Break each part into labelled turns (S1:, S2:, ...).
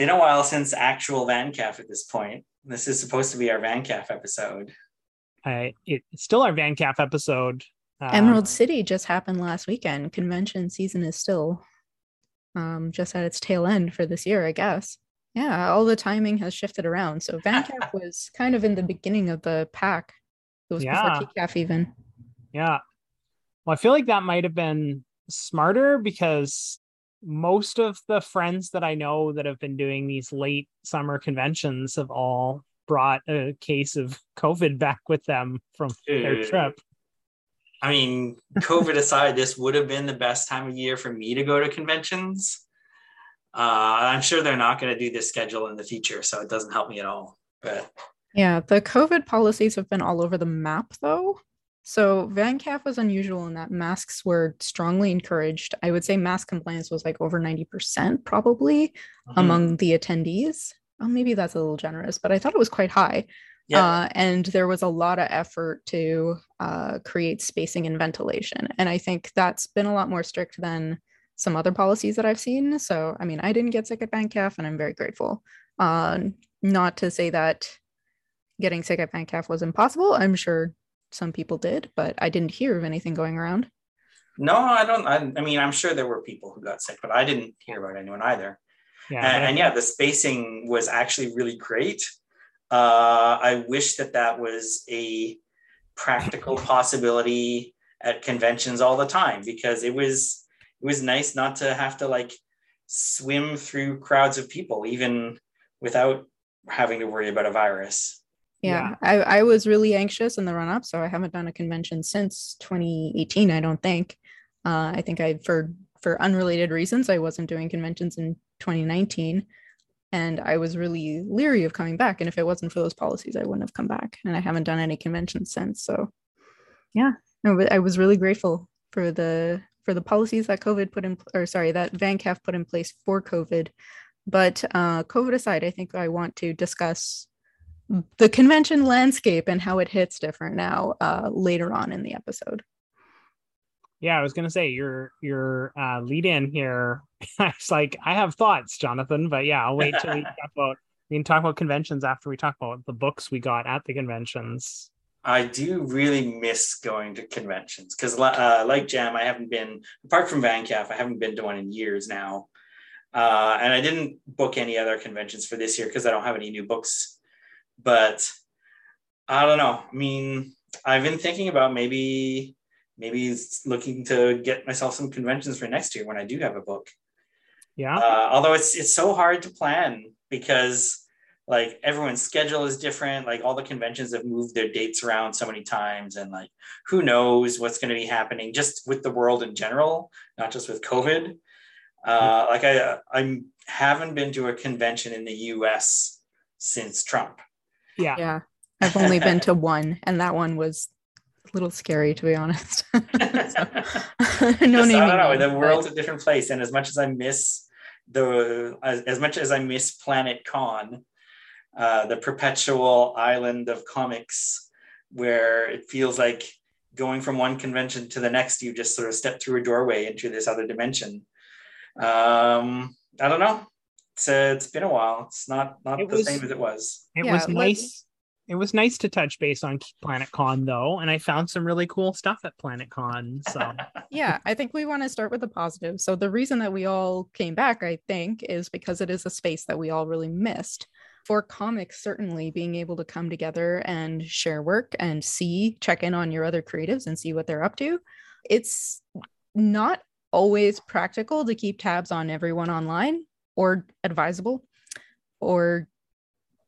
S1: it's been a while since actual VanCaf at this point. This is supposed to be our VanCaf episode.
S2: Uh, it, it's still our VanCaf episode.
S3: Uh, Emerald City just happened last weekend. Convention season is still um, just at its tail end for this year, I guess. Yeah, all the timing has shifted around. So Van VanCaf was kind of in the beginning of the pack. It was yeah. before TCAF even.
S2: Yeah. Well, I feel like that might have been smarter because most of the friends that I know that have been doing these late summer conventions have all brought a case of COVID back with them from Dude. their trip.
S1: I mean, COVID aside, this would have been the best time of year for me to go to conventions. Uh, I'm sure they're not going to do this schedule in the future, so it doesn't help me at all. But
S3: yeah, the COVID policies have been all over the map, though. So VanCaf was unusual in that masks were strongly encouraged. I would say mask compliance was like over 90% probably mm-hmm. among the attendees. Well, maybe that's a little generous, but I thought it was quite high. Yeah. Uh, and there was a lot of effort to uh, create spacing and ventilation. And I think that's been a lot more strict than some other policies that I've seen. So, I mean, I didn't get sick at VanCaf and I'm very grateful. Uh, not to say that getting sick at VanCaf was impossible. I'm sure some people did, but I didn't hear of anything going around.
S1: No, I don't. I, I mean, I'm sure there were people who got sick, but I didn't hear about anyone either. Yeah, and, and yeah, the spacing was actually really great. Uh, I wish that that was a practical possibility at conventions all the time because it was it was nice not to have to like swim through crowds of people even without having to worry about a virus
S3: yeah, yeah. I, I was really anxious in the run up so i haven't done a convention since 2018 i don't think. Uh, i think i for for unrelated reasons i wasn't doing conventions in 2019 and i was really leery of coming back and if it wasn't for those policies i wouldn't have come back and i haven't done any conventions since so. Yeah no, i was really grateful for the for the policies that covid put in or sorry that vancaf put in place for covid. But uh, covid aside i think i want to discuss the convention landscape and how it hits different now uh, later on in the episode.
S2: Yeah, I was gonna say your your uh, lead in here. it's like I have thoughts, Jonathan, but yeah, I'll wait till we talk about we can talk about conventions after we talk about the books we got at the conventions.
S1: I do really miss going to conventions because, uh, like Jam, I haven't been apart from VanCaf. I haven't been to one in years now, uh, and I didn't book any other conventions for this year because I don't have any new books but I don't know. I mean, I've been thinking about maybe maybe looking to get myself some conventions for next year when I do have a book.
S2: Yeah.
S1: Uh, although it's it's so hard to plan because like everyone's schedule is different. Like all the conventions have moved their dates around so many times, and like who knows what's going to be happening just with the world in general, not just with COVID. Uh, like I I haven't been to a convention in the U.S. since Trump.
S2: Yeah.
S3: Yeah. I've only been to one, and that one was a little scary to be honest. so, no
S1: I don't know. The world's but... a different place, and as much as I miss the as, as much as I miss Planet Con, uh, the perpetual island of comics, where it feels like going from one convention to the next, you just sort of step through a doorway into this other dimension. Um, I don't know it's uh, it's been a while. It's not not it the was, same as it was.
S2: It yeah, was nice. It was nice to touch base on Planet Con though, and I found some really cool stuff at Planet Con. So
S3: yeah, I think we want to start with the positive. So the reason that we all came back, I think, is because it is a space that we all really missed. For comics, certainly being able to come together and share work and see, check in on your other creatives and see what they're up to. It's not always practical to keep tabs on everyone online or advisable or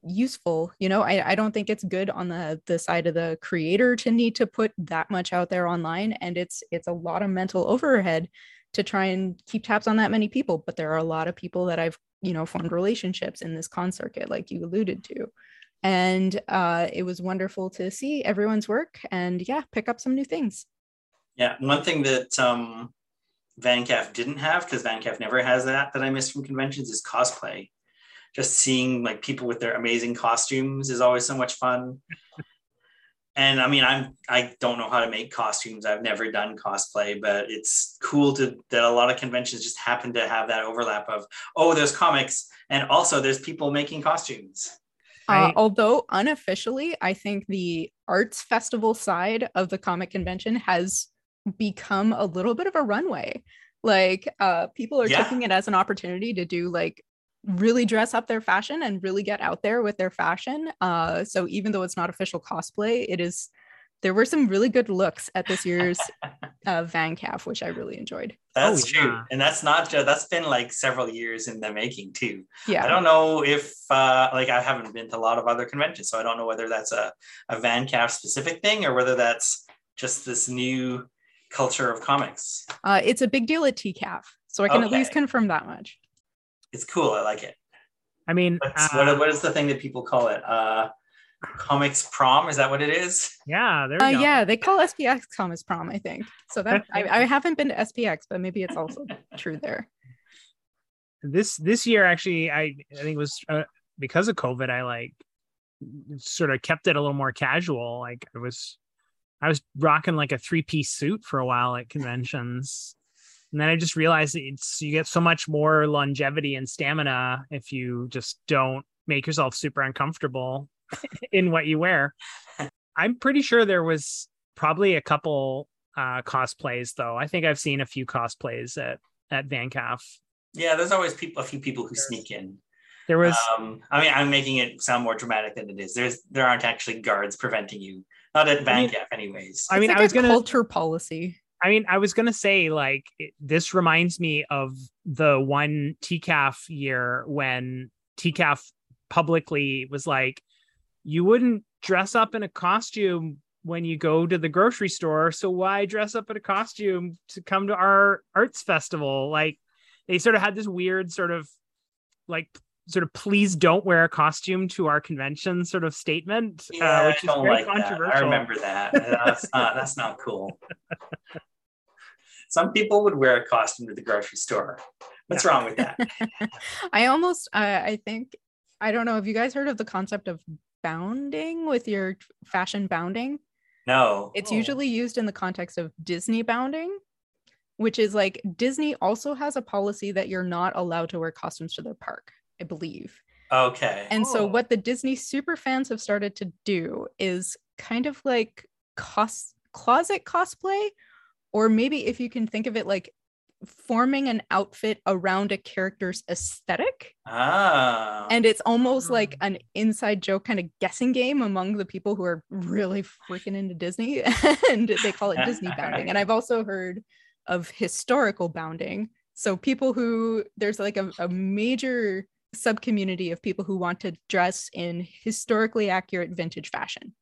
S3: useful you know? I, I don't think it's good on the the side of the creator to need to put that much out there online and it's it's a lot of mental overhead to try and keep tabs on that many people. But there are a lot of people that i've you know formed relationships in this con circuit like you alluded to. And uh, it was wonderful to see everyone's work and yeah pick up some new things.
S1: Yeah one thing that um VanCaf didn't have because Van VanCaf never has that that I miss from conventions is cosplay. Just seeing like people with their amazing costumes is always so much fun. and I mean, I'm I don't know how to make costumes. I've never done cosplay, but it's cool to that a lot of conventions just happen to have that overlap of oh, there's comics, and also there's people making costumes.
S3: Uh, although unofficially, I think the arts festival side of the comic convention has become a little bit of a runway. Like uh, people are yeah. taking it as an opportunity to do like really dress up their fashion and really get out there with their fashion. Uh, so even though it's not official cosplay, it is. There were some really good looks at this year's uh, VanCaf, which I really enjoyed.
S1: That's oh, true, yeah. and that's not just that's been like several years in the making too. Yeah, I don't know if uh, like I haven't been to a lot of other conventions, so I don't know whether that's a a VanCaf specific thing or whether that's just this new culture of comics.
S3: Uh, it's a big deal at TCAF, so I can okay. at least confirm that much
S1: it's cool. I like it.
S2: I mean,
S1: uh, what, what is the thing that people call it? Uh, comics prom is that what it is
S2: yeah there
S3: uh, yeah they call spx comics prom i think so that I, I haven't been to spx but maybe it's also true there
S2: this this year actually i i think it was uh, because of covid i like sort of kept it a little more casual like i was i was rocking like a three piece suit for a while at conventions and then I just realized it's you get so much more longevity and stamina if you just don't make yourself super uncomfortable in what you wear. I'm pretty sure there was probably a couple uh, cosplays though. I think I've seen a few cosplays at at VanCaf.
S1: Yeah, there's always people a few people who sneak in.
S2: There was
S1: um, I mean I'm making it sound more dramatic than it is. There's there aren't actually guards preventing you. Not at VanCaf I mean, anyways.
S3: I mean like I was gonna culture policy.
S2: I mean, I was gonna say like it, this reminds me of the one TCAF year when TCAF publicly was like, you wouldn't dress up in a costume when you go to the grocery store, so why dress up in a costume to come to our arts festival? Like, they sort of had this weird sort of like sort of please don't wear a costume to our convention sort of statement,
S1: uh, yeah, uh, which is very like controversial. That. I remember that. That's not that's not cool. Some people would wear a costume to the grocery store. What's yeah. wrong with that?
S3: I almost, uh, I think, I don't know. Have you guys heard of the concept of bounding with your fashion bounding?
S1: No.
S3: It's oh. usually used in the context of Disney bounding, which is like Disney also has a policy that you're not allowed to wear costumes to their park, I believe.
S1: Okay.
S3: And oh. so what the Disney super fans have started to do is kind of like cos- closet cosplay or maybe if you can think of it like forming an outfit around a character's aesthetic.
S1: Ah.
S3: And it's almost like an inside joke kind of guessing game among the people who are really freaking into Disney. and they call it Disney bounding. And I've also heard of historical bounding. So people who there's like a, a major sub community of people who want to dress in historically accurate vintage fashion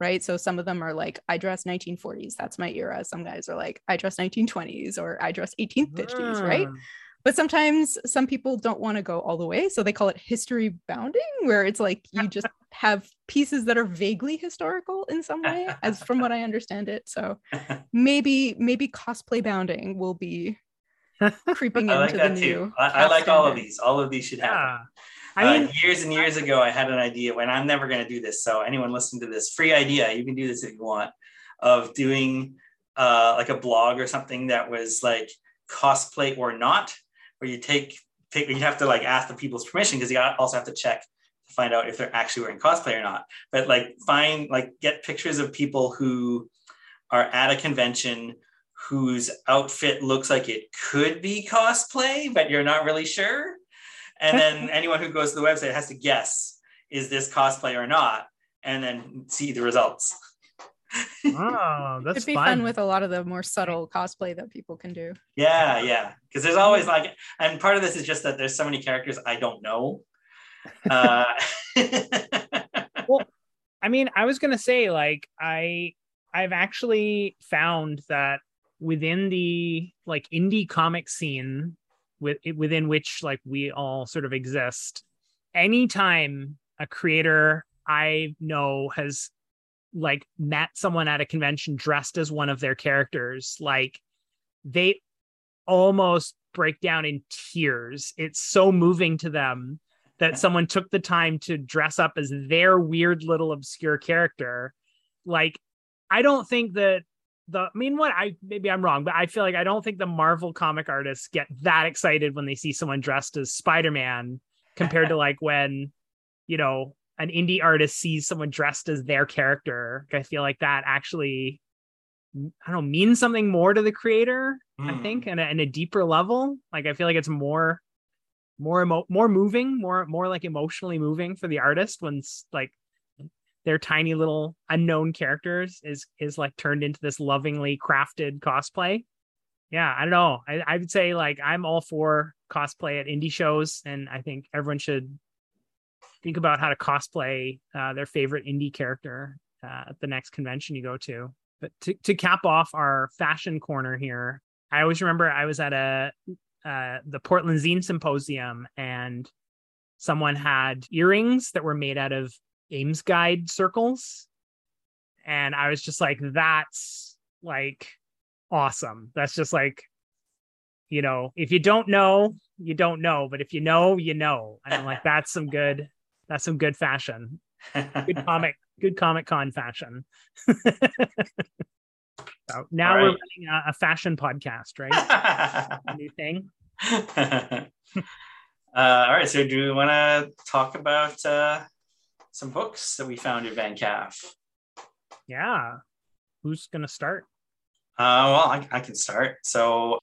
S3: right? So some of them are like, I dress 1940s, that's my era. Some guys are like, I dress 1920s or I dress 1850s, right? Ah. But sometimes some people don't want to go all the way. So they call it history bounding, where it's like you just have pieces that are vaguely historical in some way, as from what I understand it. So maybe, maybe cosplay bounding will be creeping into the new.
S1: Too. I, I like all of these. All of these should happen. Yeah. I uh, mean, uh, years and years ago, I had an idea when I'm never going to do this. So anyone listening to this, free idea, you can do this if you want, of doing uh, like a blog or something that was like cosplay or not, where you take, take you have to like ask the people's permission because you also have to check to find out if they're actually wearing cosplay or not. But like find like get pictures of people who are at a convention whose outfit looks like it could be cosplay, but you're not really sure and then anyone who goes to the website has to guess is this cosplay or not, and then see the results.
S2: oh, that's
S3: It'd be
S2: fun.
S3: fun with a lot of the more subtle cosplay that people can do.
S1: Yeah, yeah. Because there's always like, and part of this is just that there's so many characters I don't know. Uh,
S2: well, I mean, I was gonna say like I I've actually found that within the like indie comic scene with, within which like we all sort of exist anytime a creator i know has like met someone at a convention dressed as one of their characters like they almost break down in tears. It's so moving to them that someone took the time to dress up as their weird little obscure character. Like I don't think that the I mean what I maybe I'm wrong, but I feel like I don't think the Marvel comic artists get that excited when they see someone dressed as Spider-Man compared to like when you know an indie artist sees someone dressed as their character. I feel like that actually I don't know means something more to the creator, mm. I hmm. think, and a, a deeper level. Like I feel like it's more more emo- more moving, more more like emotionally moving for the artist when like their tiny little unknown characters is is like turned into this lovingly crafted cosplay. Yeah, I don't know. I, I would say like I'm all for cosplay at indie shows, and I think everyone should think about how to cosplay uh, their favorite indie character uh, at the next convention you go to. But to, to cap off our fashion corner here, I always remember I was at a uh, the Portland Zine Symposium and someone had earrings that were made out of Ames guide circles. And I was just like, that's like awesome. That's just like, you know, if you don't know, you don't know. But if you know, you know. And I'm like, that's some good, that's some good fashion. Good comic, good comic con fashion. so now right. we're running a, a, fashion podcast, right? new thing.
S1: uh, all right. So do we want to talk about uh, some books that we found at VanCaf.
S2: Yeah. Who's going to start?
S1: Uh, well, I, I can start. So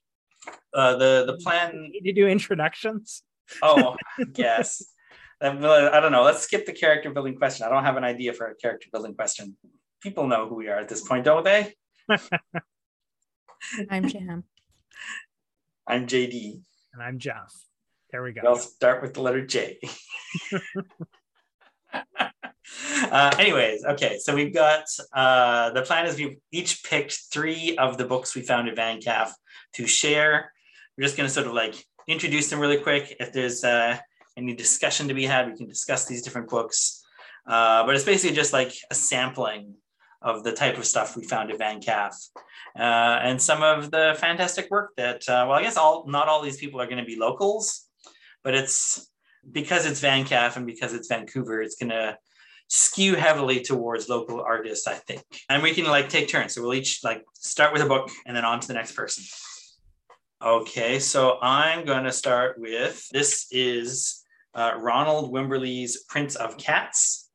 S1: uh, the the plan.
S2: Did you do introductions?
S1: Oh, yes. I don't know. Let's skip the character building question. I don't have an idea for a character building question. People know who we are at this point, don't they?
S3: I'm Jam.
S1: I'm JD.
S2: And I'm Jeff. There we go.
S1: I'll start with the letter J. uh, anyways, okay, so we've got uh, the plan is we've each picked three of the books we found at VanCaf to share. We're just going to sort of like introduce them really quick. If there's uh, any discussion to be had, we can discuss these different books. Uh, but it's basically just like a sampling of the type of stuff we found at VanCaf. Uh, and some of the fantastic work that, uh, well, I guess all not all these people are going to be locals, but it's because it's VanCaf and because it's Vancouver, it's going to skew heavily towards local artists, I think. And we can like take turns. So we'll each like start with a book and then on to the next person. Okay, so I'm going to start with this is uh, Ronald Wimberly's Prince of Cats.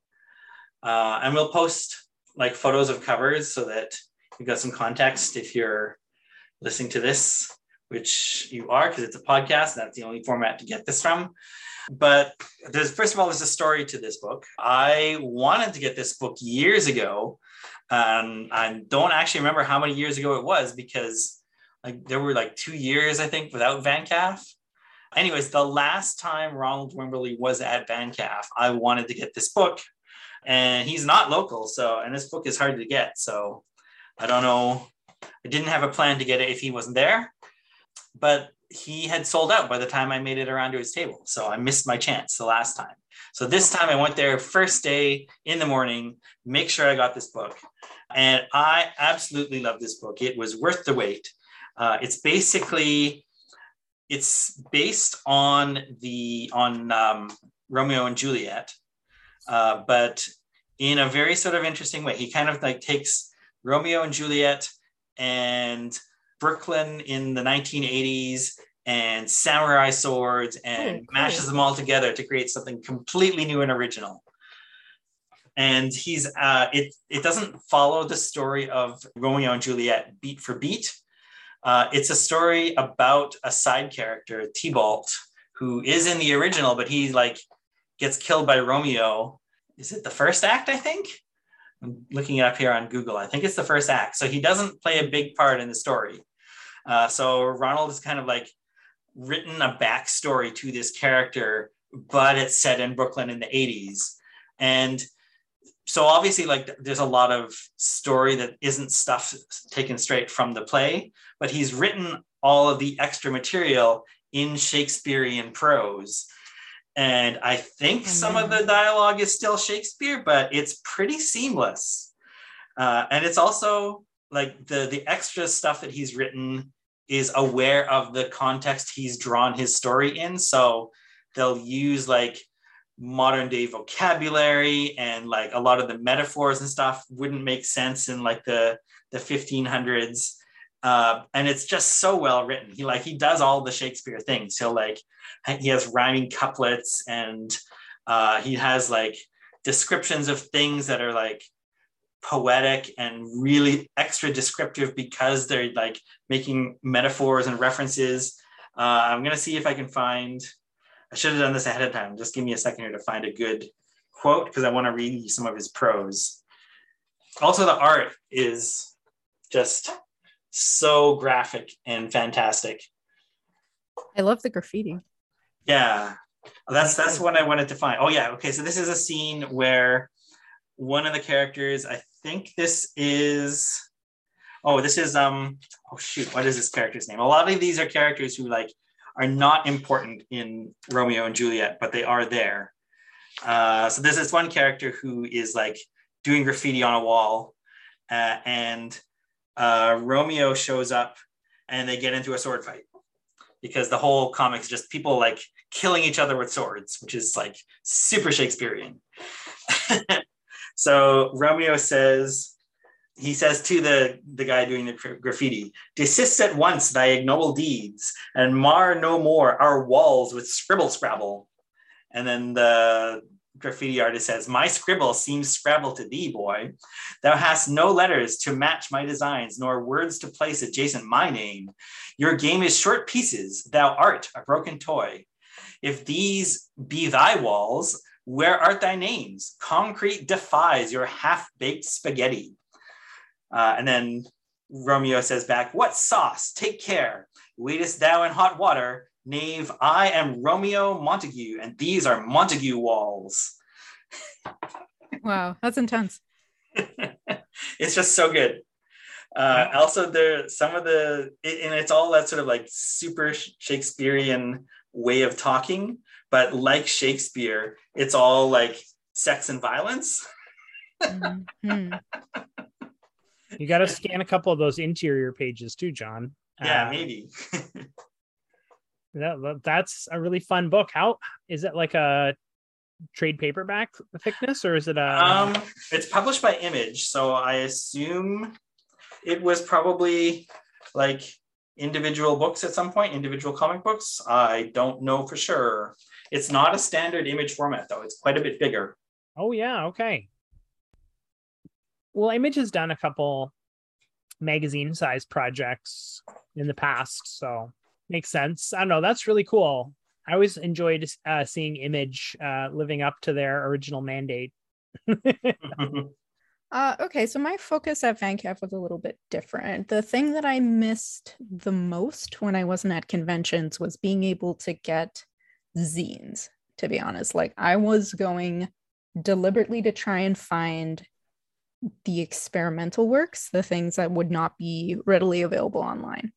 S1: Uh, and we'll post like photos of covers so that you've got some context if you're listening to this, which you are because it's a podcast. That's the only format to get this from. But there's first of all, there's a story to this book. I wanted to get this book years ago. Um, I don't actually remember how many years ago it was because like there were like two years, I think, without VanCaf. Anyways, the last time Ronald Wimberly was at VanCaf, I wanted to get this book. And he's not local, so and this book is hard to get. So I don't know. I didn't have a plan to get it if he wasn't there. But he had sold out by the time I made it around to his table. So I missed my chance the last time. So this time I went there first day in the morning, make sure I got this book. And I absolutely love this book. It was worth the wait. Uh, it's basically it's based on the on um, Romeo and Juliet, uh, but in a very sort of interesting way. He kind of like takes Romeo and Juliet and Brooklyn in the 1980s and samurai swords and oh, cool. mashes them all together to create something completely new and original. And he's uh, it it doesn't follow the story of Romeo and Juliet beat for beat. Uh, it's a story about a side character, Tybalt, who is in the original, but he like gets killed by Romeo. Is it the first act? I think. I'm looking it up here on Google. I think it's the first act. So he doesn't play a big part in the story. Uh, so Ronald is kind of like written a backstory to this character, but it's set in Brooklyn in the 80s. And so obviously like there's a lot of story that isn't stuff taken straight from the play, but he's written all of the extra material in Shakespearean prose. And I think some of the dialogue is still Shakespeare, but it's pretty seamless. Uh, and it's also like the the extra stuff that he's written is aware of the context he's drawn his story in. So they'll use like modern day vocabulary and like a lot of the metaphors and stuff wouldn't make sense in like the the 1500s uh, and it's just so well written. He like he does all the shakespeare things. He'll like he has rhyming couplets and uh, he has like descriptions of things that are like poetic and really extra descriptive because they're like making metaphors and references uh, i'm going to see if i can find I should have done this ahead of time. Just give me a second here to find a good quote because I want to read you some of his prose. Also, the art is just so graphic and fantastic.
S3: I love the graffiti.
S1: Yeah, that's that's what I wanted to find. Oh yeah, okay. So this is a scene where one of the characters, I think this is, oh, this is um, oh shoot, what is this character's name? A lot of these are characters who like are not important in Romeo and Juliet, but they are there. Uh, so there's this one character who is like doing graffiti on a wall, uh, and uh, Romeo shows up, and they get into a sword fight because the whole comic is just people like killing each other with swords, which is like super Shakespearean. so Romeo says, he says to the, the guy doing the graffiti, desist at once thy ignoble deeds and mar no more our walls with scribble scrabble. And then the graffiti artist says, My scribble seems scrabble to thee, boy. Thou hast no letters to match my designs, nor words to place adjacent my name. Your game is short pieces, thou art a broken toy. If these be thy walls, where art thy names? Concrete defies your half baked spaghetti. Uh, and then Romeo says back, What sauce? Take care. Waitest thou in hot water? Knave, I am Romeo Montague, and these are Montague walls.
S3: wow, that's intense.
S1: it's just so good. Uh, also, there some of the, and it's all that sort of like super Shakespearean way of talking, but like Shakespeare, it's all like sex and violence. mm-hmm.
S2: You got to scan a couple of those interior pages too, John.
S1: Yeah, uh, maybe.
S2: that, that's a really fun book. How is it like a trade paperback thickness or is it a
S1: um it's published by image so i assume it was probably like individual books at some point individual comic books i don't know for sure it's not a standard image format though it's quite a bit bigger
S2: oh yeah okay well, Image has done a couple magazine size projects in the past, so makes sense. I don't know. That's really cool. I always enjoyed uh, seeing Image uh, living up to their original mandate.
S3: uh, okay, so my focus at VanCaf was a little bit different. The thing that I missed the most when I wasn't at conventions was being able to get zines, to be honest. Like, I was going deliberately to try and find the experimental works, the things that would not be readily available online.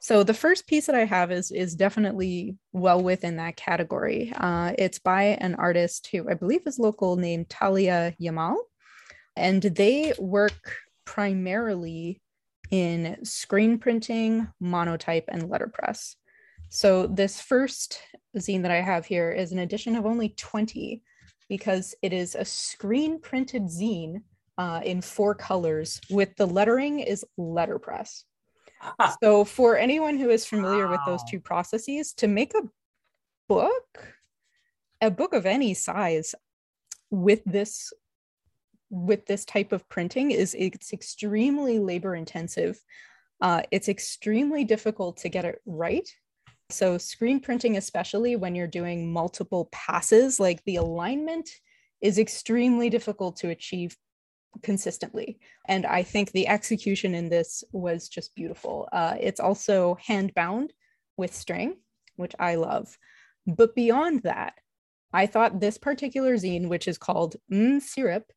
S3: So the first piece that I have is is definitely well within that category. Uh, it's by an artist who I believe is local named Talia Yamal, and they work primarily in screen printing, monotype, and letterpress. So this first zine that I have here is an edition of only 20 because it is a screen printed zine uh, in four colors with the lettering is letterpress. so for anyone who is familiar wow. with those two processes, to make a book, a book of any size with this with this type of printing is it's extremely labor intensive. Uh, it's extremely difficult to get it right. So screen printing, especially when you're doing multiple passes, like the alignment is extremely difficult to achieve consistently. And I think the execution in this was just beautiful. Uh, it's also hand bound with string, which I love. But beyond that, I thought this particular zine, which is called mm Syrup,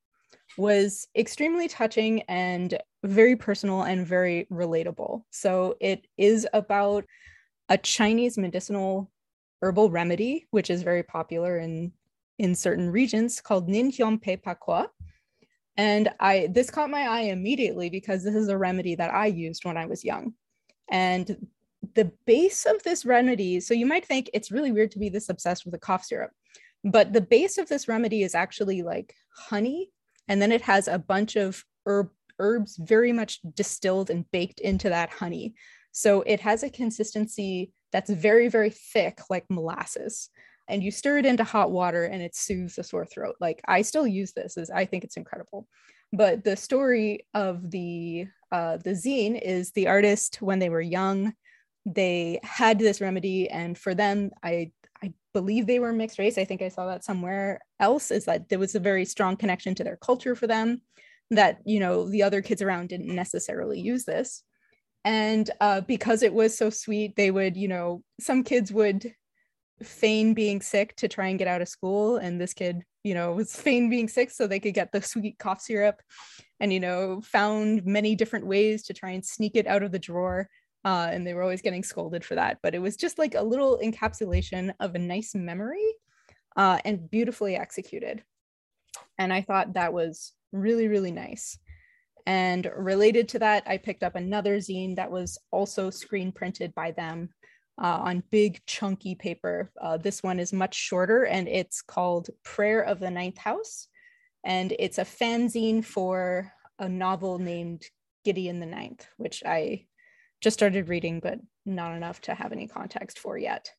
S3: was extremely touching and very personal and very relatable. So it is about a Chinese medicinal herbal remedy, which is very popular in, in certain regions called Nin Jiom Pei Pa Koa and I this caught my eye immediately because this is a remedy that I used when I was young. And the base of this remedy, so you might think it's really weird to be this obsessed with a cough syrup, But the base of this remedy is actually like honey, and then it has a bunch of herb herbs very much distilled and baked into that honey. So it has a consistency that's very, very thick, like molasses. And you stir it into hot water and it soothes a sore throat. Like I still use this, as I think it's incredible. But the story of the uh, the zine is the artist when they were young, they had this remedy, and for them, I I believe they were mixed race. I think I saw that somewhere else. Is that there was a very strong connection to their culture for them that you know the other kids around didn't necessarily use this and uh, because it was so sweet they would you know some kids would feign being sick to try and get out of school. And this kid you know was feign being sick so they could get the sweet cough syrup and you know found many different ways to try and sneak it out of the drawer. Uh, and they were always getting scolded for that. But it was just like a little encapsulation of a nice memory uh, and beautifully executed. And i thought that was really, really nice. And related to that, I picked up another zine that was also screen printed by them uh, on big, chunky paper. Uh, this one is much shorter and it's called Prayer of the Ninth House. And it's a fanzine for a novel named Gideon the Ninth, which I just started reading, but not enough to have any context for yet.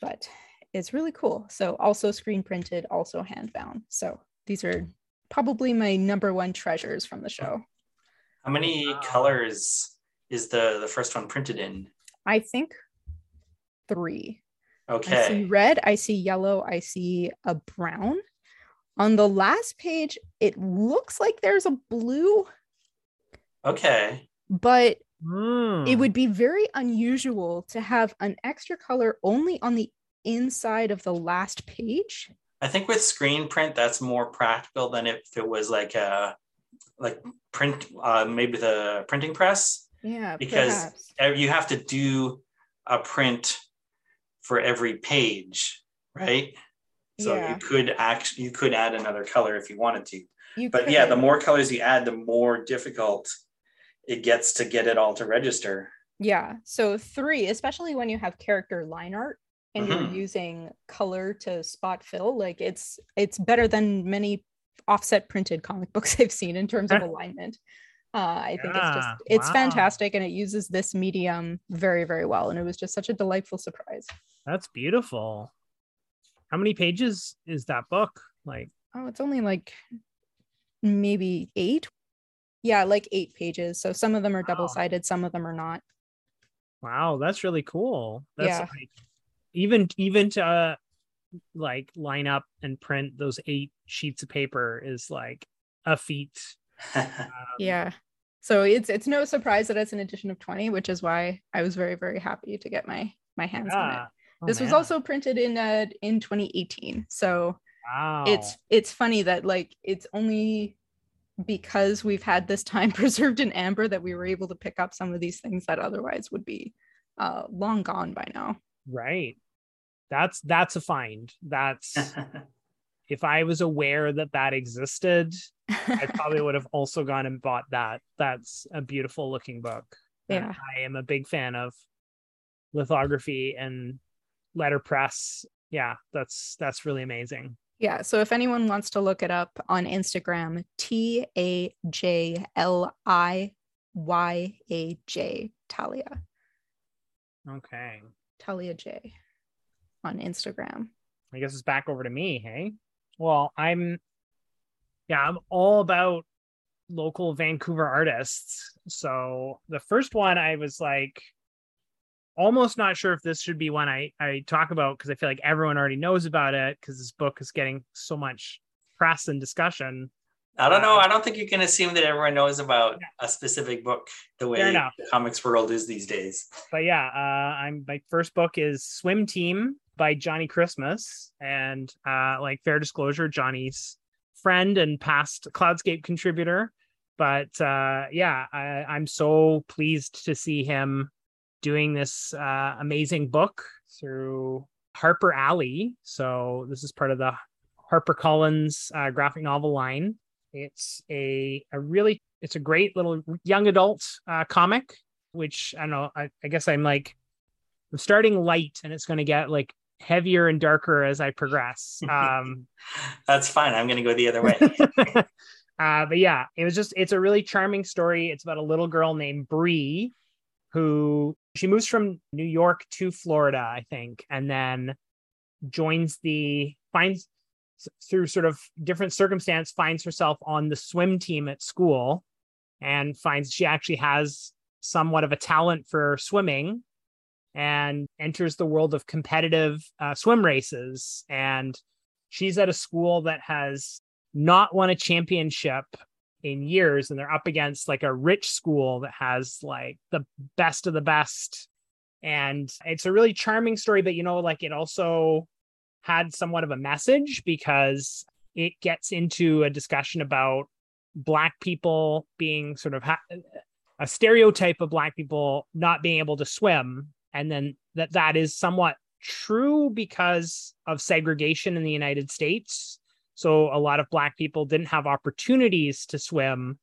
S3: But it's really cool. So, also screen printed, also hand bound. So, these are probably my number one treasures from the show.
S1: How many colors is the the first one printed in?
S3: I think three.
S1: Okay.
S3: I see red, I see yellow, I see a brown. On the last page, it looks like there's a blue.
S1: Okay.
S3: But mm. it would be very unusual to have an extra color only on the inside of the last page.
S1: I think with screen print, that's more practical than if it was like a like print, uh, maybe the printing press.
S3: Yeah,
S1: because perhaps. you have to do a print for every page, right? So yeah. you could act, you could add another color if you wanted to. You but could. yeah, the more colors you add, the more difficult it gets to get it all to register.
S3: Yeah. So three, especially when you have character line art, and mm-hmm. you're using color to spot fill like it's it's better than many offset printed comic books i've seen in terms of alignment. Uh, i think it's just it's wow. fantastic and it uses this medium very very well and it was just such a delightful surprise.
S2: That's beautiful. How many pages is that book? Like
S3: oh it's only like maybe eight? Yeah like eight pages so some of them are double sided some of them are not.
S2: Wow that's really cool. That's yeah. Like, even even to uh, like line up and print those eight sheets of paper is like a feat.
S3: um, yeah. So it's it's no surprise that it's an edition of 20, which is why I was very very happy to get my my hands yeah. on it. Oh, this man. was also printed in uh in 2018. So wow. it's it's funny that like it's only because we've had this time preserved in amber that we were able to pick up some of these things that otherwise would be uh long gone by now.
S2: Right. That's that's a find. That's if I was aware that that existed, I probably would have also gone and bought that. That's a beautiful looking book.
S3: Yeah.
S2: I am a big fan of lithography and letterpress. Yeah, that's that's really amazing.
S3: Yeah. So if anyone wants to look it up on Instagram, T A J L I Y A J Talia.
S2: Okay.
S3: Talia J on Instagram.
S2: I guess it's back over to me, hey? Well, I'm yeah, I'm all about local Vancouver artists. So the first one I was like almost not sure if this should be one I I talk about because I feel like everyone already knows about it because this book is getting so much press and discussion.
S1: I don't know. I don't think you can assume that everyone knows about a specific book the way the comics world is these days.
S2: But yeah, uh, I'm my first book is Swim Team by Johnny Christmas, and uh, like fair disclosure, Johnny's friend and past Cloudscape contributor. But uh, yeah, I, I'm so pleased to see him doing this uh, amazing book through HarperAlley. So this is part of the Harper Collins uh, graphic novel line. It's a a really it's a great little young adult uh, comic, which I don't know. I, I guess I'm like I'm starting light, and it's going to get like heavier and darker as I progress. Um,
S1: That's fine. I'm going to go the other way.
S2: uh, but yeah, it was just, it's a really charming story. It's about a little girl named Bree who she moves from New York to Florida, I think, and then joins the, finds through sort of different circumstance, finds herself on the swim team at school and finds she actually has somewhat of a talent for swimming and enters the world of competitive uh, swim races. And she's at a school that has not won a championship in years, and they're up against like a rich school that has like the best of the best. And it's a really charming story, but you know, like it also had somewhat of a message because it gets into a discussion about black people being sort of ha- a stereotype of black people not being able to swim and then that that is somewhat true because of segregation in the United States. So a lot of black people didn't have opportunities to swim.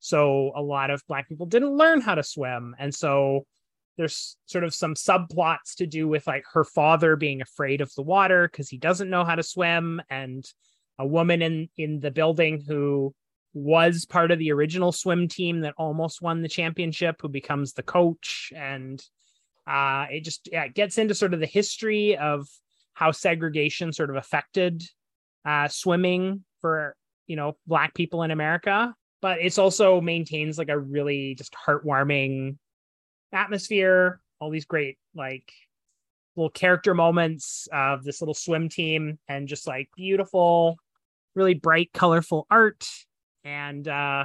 S2: So a lot of black people didn't learn how to swim. And so there's sort of some subplots to do with like her father being afraid of the water because he doesn't know how to swim and a woman in in the building who was part of the original swim team that almost won the championship who becomes the coach and uh, it just yeah, it gets into sort of the history of how segregation sort of affected uh, swimming for you know black people in America, but it's also maintains like a really just heartwarming atmosphere. All these great like little character moments of this little swim team, and just like beautiful, really bright, colorful art. And uh,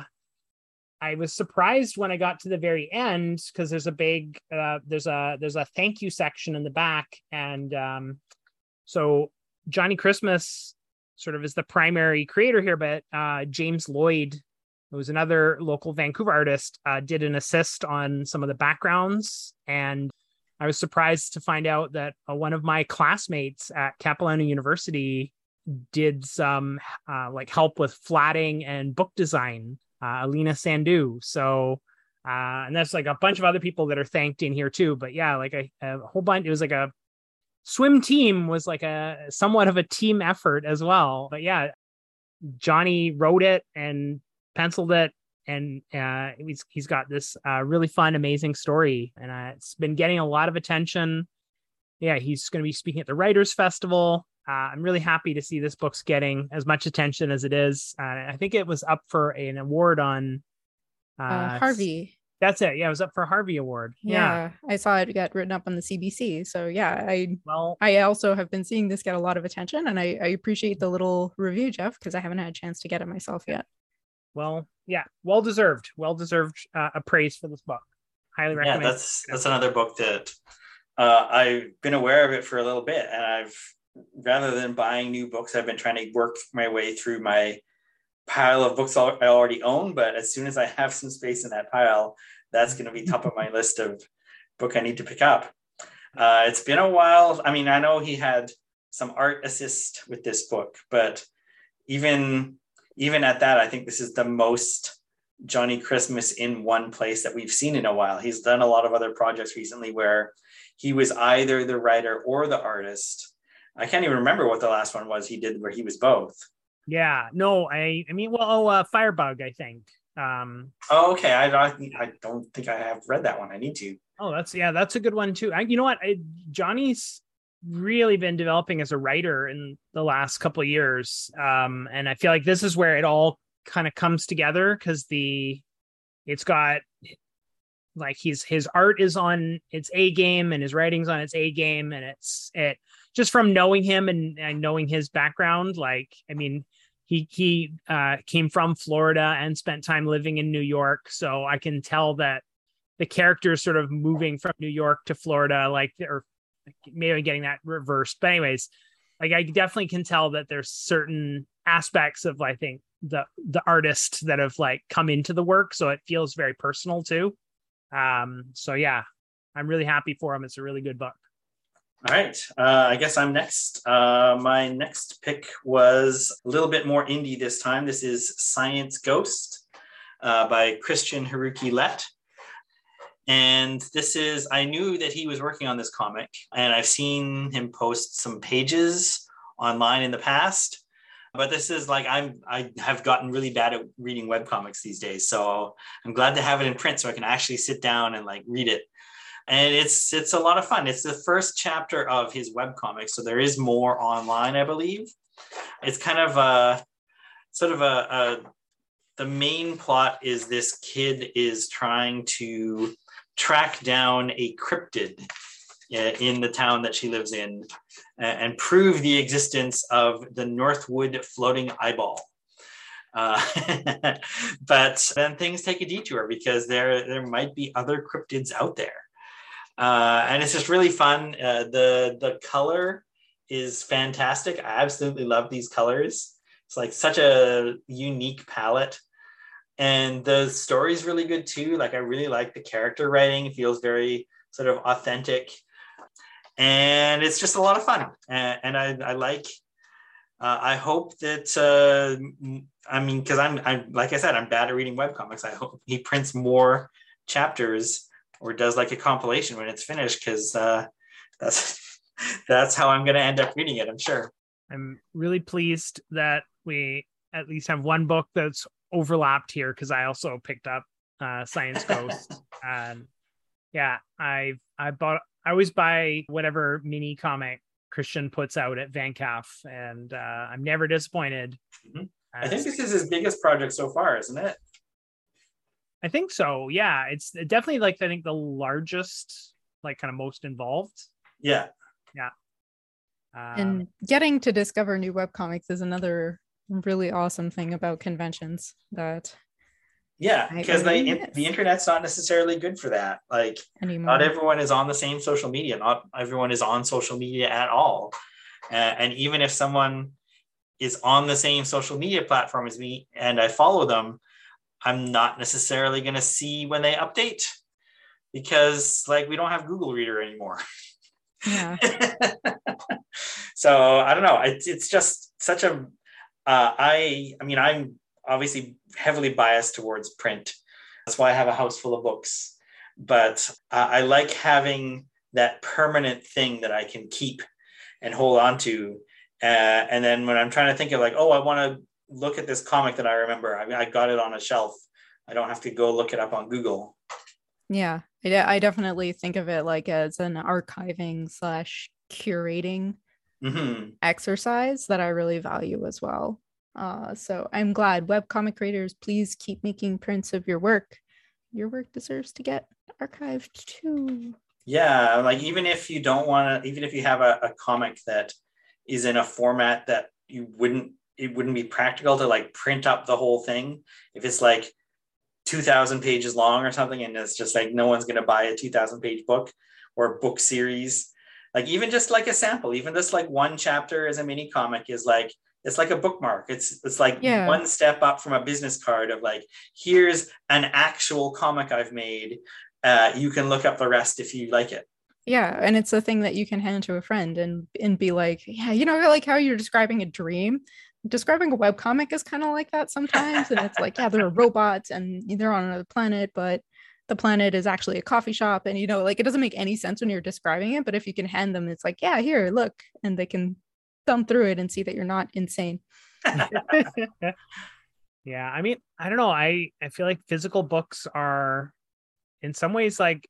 S2: I was surprised when I got to the very end because there's a big uh, there's a there's a thank you section in the back, and um, so Johnny Christmas sort of is the primary creator here, but uh, James Lloyd, who was another local Vancouver artist, uh, did an assist on some of the backgrounds, and I was surprised to find out that uh, one of my classmates at Capilano University did some uh, like help with flatting and book design uh, Alina Sandu. So, uh, and that's like a bunch of other people that are thanked in here too. But yeah, like a, a whole bunch. It was like a swim team was like a somewhat of a team effort as well. But yeah, Johnny wrote it and penciled it, and uh, he's he's got this uh, really fun, amazing story, and uh, it's been getting a lot of attention. Yeah, he's going to be speaking at the Writers Festival uh, I'm really happy to see this book's getting as much attention as it is. Uh, I think it was up for an award on
S3: uh, Harvey.
S2: That's it. Yeah, it was up for Harvey Award. Yeah.
S3: yeah. I saw it get written up on the CBC. So yeah, I well, I also have been seeing this get a lot of attention, and I, I appreciate the little review, Jeff, because I haven't had a chance to get it myself yet.
S2: Well, yeah, well deserved, well deserved uh, a praise for this book. Highly recommend.
S1: Yeah, that's that's another book that uh, I've been aware of it for a little bit, and I've rather than buying new books, I've been trying to work my way through my pile of books I already own. But as soon as I have some space in that pile, that's going to be top of my list of book I need to pick up. Uh, it's been a while. I mean, I know he had some art assist with this book, but even even at that, I think this is the most Johnny Christmas in one place that we've seen in a while. He's done a lot of other projects recently where he was either the writer or the artist I can't even remember what the last one was he did where he was both.
S2: Yeah, no, I I mean, well, oh, uh, Firebug, I think. Um,
S1: oh, okay. I, I I don't think I have read that one. I need to.
S2: Oh, that's yeah, that's a good one too. I, you know what, I, Johnny's really been developing as a writer in the last couple years, um, and I feel like this is where it all kind of comes together because the it's got like he's his art is on its A game and his writing's on its A game, and it's it just from knowing him and, and knowing his background, like I mean, he he uh, came from Florida and spent time living in New York, so I can tell that the character is sort of moving from New York to Florida, like or maybe getting that reversed. But anyways, like I definitely can tell that there's certain aspects of I think the the artist that have like come into the work, so it feels very personal too. Um, so yeah, I'm really happy for him. It's a really good book.
S1: All right, uh, I guess I'm next. Uh, my next pick was a little bit more indie this time. This is Science Ghost uh, by Christian Haruki Let. And this is, I knew that he was working on this comic, and I've seen him post some pages online in the past. But this is like I'm I have gotten really bad at reading web comics these days. So I'm glad to have it in print so I can actually sit down and like read it. And it's it's a lot of fun. It's the first chapter of his web comic. So there is more online, I believe. It's kind of a sort of a, a the main plot is this kid is trying to track down a cryptid uh, in the town that she lives in uh, and prove the existence of the Northwood floating eyeball. Uh, but then things take a detour because there there might be other cryptids out there, uh, and it's just really fun. Uh, the the color is fantastic. I absolutely love these colors. It's like such a unique palette and the story is really good too. Like i really like the character writing. It feels very sort of authentic. And it's just a lot of fun. And, and I, I like uh, i hope that uh, i mean because I'm, I'm like i said i'm bad at reading web comics i hope he prints more chapters or does like a compilation when it's finished because uh, that's that's how i'm going to end up reading it i'm sure.
S2: I'm really pleased that we at least have one book that's overlapped here because I also picked up uh, Science Ghost, and yeah, I I bought I always buy whatever mini comic Christian puts out at VanCaf, and uh, I'm never disappointed.
S1: Mm-hmm. I think this is his biggest project so far, isn't it?
S2: I think so. Yeah, it's definitely like I think the largest, like kind of most involved.
S1: Yeah.
S2: Yeah.
S3: Um, and getting to discover new web comics is another really awesome thing about conventions that
S1: yeah because the, the internet's not necessarily good for that. Like Anymore. not everyone is on the same social media not everyone is on social media at all. Uh, and even if someone is on the same social media platform as me and i follow them i'm not necessarily going to see when they update because like we don't have google reader anymore.
S3: Yeah.
S1: So i don't know. It's, it's just such a uh, I, I mean, I'm obviously heavily biased towards print. That's why I have a house full of books. But uh, I like having that permanent thing that I can keep and hold on to. Uh, and then when I'm trying to think of like, oh, I want to look at this comic that I remember, I, mean, I got it on a shelf. I don't have to go look it up on Google.
S3: Yeah, I definitely think of it like as an archiving slash curating mm-hmm. exercise that I really value as well. Uh, so I'm glad webcomic creators, please keep making prints of your work. Your work deserves to get archived too.
S1: Yeah, like even if you don't want to, even if you have a, a comic that is in a format that you wouldn't, it wouldn't be practical to like print up the whole thing. If it's like 2000 pages long or something, and it's just like no one's going to buy a 2000 page book or book series like even just like a sample even just like one chapter as a mini comic is like it's like a bookmark. It's it's like yeah. one step up from a business card of like here's an actual comic i've made uh, you can look up the rest if you like it.
S3: Yeah and it's a thing that you can hand to a friend and and be like yeah you know like how you're describing a dream. Describing a web comic is kind of like that sometimes and it's like yeah there are robots and they're on another planet but the planet is actually a coffee shop and you know like it doesn't make any sense when you're describing it but if you can hand them it's like yeah here look and they can thumb through it and see that you're not insane.
S2: Yeah i mean i don't know i i feel like physical books are in some ways like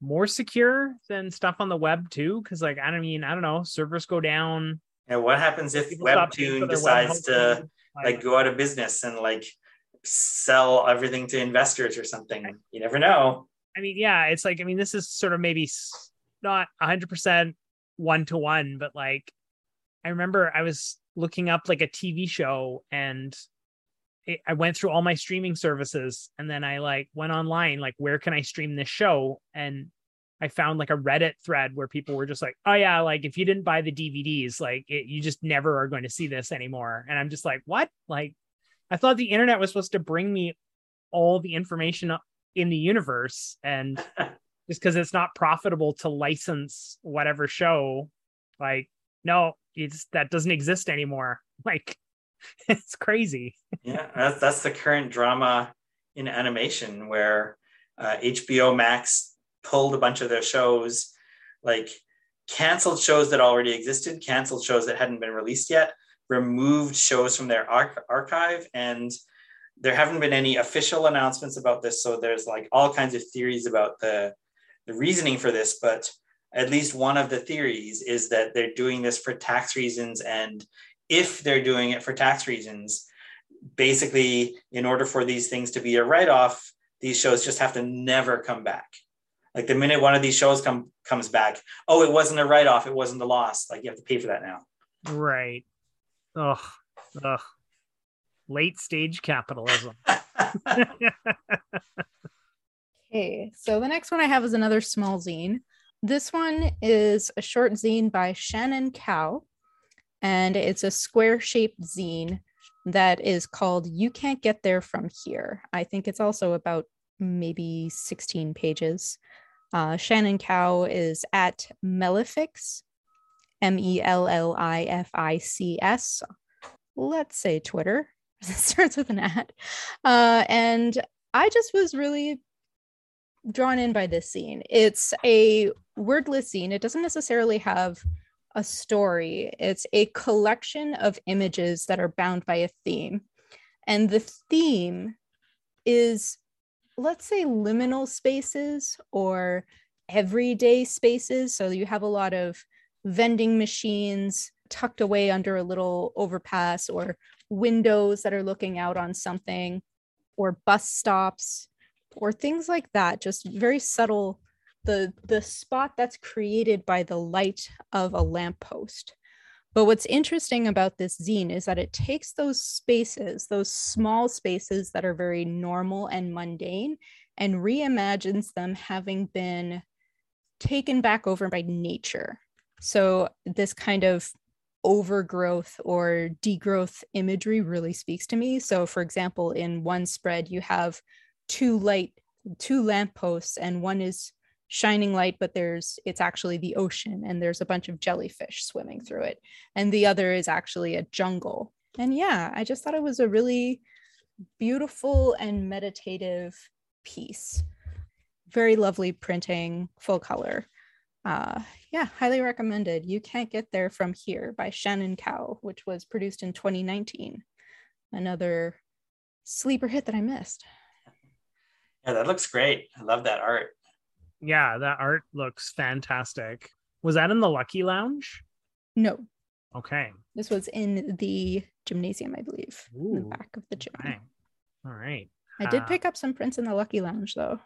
S2: more secure than stuff on the web too because like i don't mean i don't know servers go down.
S1: And what happens if webtoon decides web to like go out of business and like sell everything to investors or something. You never know.
S2: I mean, yeah, it's like I mean, this is sort of maybe not 100% one to one, but like I remember I was looking up like a TV show and it, I went through all my streaming services and then I like went online like where can I stream this show and I found like a Reddit thread where people were just like, "Oh yeah, like if you didn't buy the DVDs, like it, you just never are going to see this anymore." And I'm just like, "What? Like I thought the internet was supposed to bring me all the information in the universe and just because it's not profitable to license whatever show like no it's that doesn't exist anymore. Like it's crazy.
S1: Yeah that's that's the current drama in animation where uh, HBO Max pulled a bunch of their shows, like canceled shows that already existed, canceled shows that hadn't been released yet, removed shows from their arch- archive, and there haven't been any official announcements about this. So there's like all kinds of theories about the the reasoning for this, but at least one of the theories is that they're doing this for tax reasons and if they're doing it for tax reasons basically in order for these things to be a write-off these shows just have to never come back like the minute one of these shows come comes back oh it wasn't a write-off it wasn't a loss like you have to pay for that now
S2: right ugh ugh late stage capitalism
S3: okay so the next one i have is another small zine this one is a short zine by shannon cow and it's a square shaped zine that is called You Can't Get There From Here. I think it's also about maybe 16 pages. Uh, Shannon Cow is at Mellifics, M E L L I F I C S. Let's say Twitter. It starts with an at. Uh, and I just was really drawn in by this zine. It's a wordless zine. It doesn't necessarily have a story, it's a collection of images that are bound by a theme. And the theme is, let's say, liminal spaces or everyday spaces. So you have a lot of vending machines tucked away under a little overpass or windows that are looking out on something or bus stops or things like that just very subtle the the spot that's created by the light of a lamppost. But what's interesting about this zine is that it takes those spaces, those small spaces that are very normal and mundane, and reimagines them having been taken back over by nature. So, this kind of overgrowth or degrowth imagery really speaks to me. So, for example, in one spread, you have two light, two lampposts, and one is shining light but there's it's actually the ocean and there's a bunch of jellyfish swimming through it. And the other is actually a jungle. And yeah i just thought it was a really beautiful and meditative piece. Very lovely printing full color uh yeah highly recommended you can't get there from here by shannon cow which was produced in 2019 another sleeper hit that i missed
S1: yeah that looks great i love that art
S2: yeah, that art looks fantastic. Was that in the Lucky Lounge?
S3: No.
S2: Okay.
S3: This was in the gymnasium, I believe, Ooh, in the back of the gym.
S2: Okay. All right.
S3: I did uh, pick up some prints in the Lucky Lounge, though.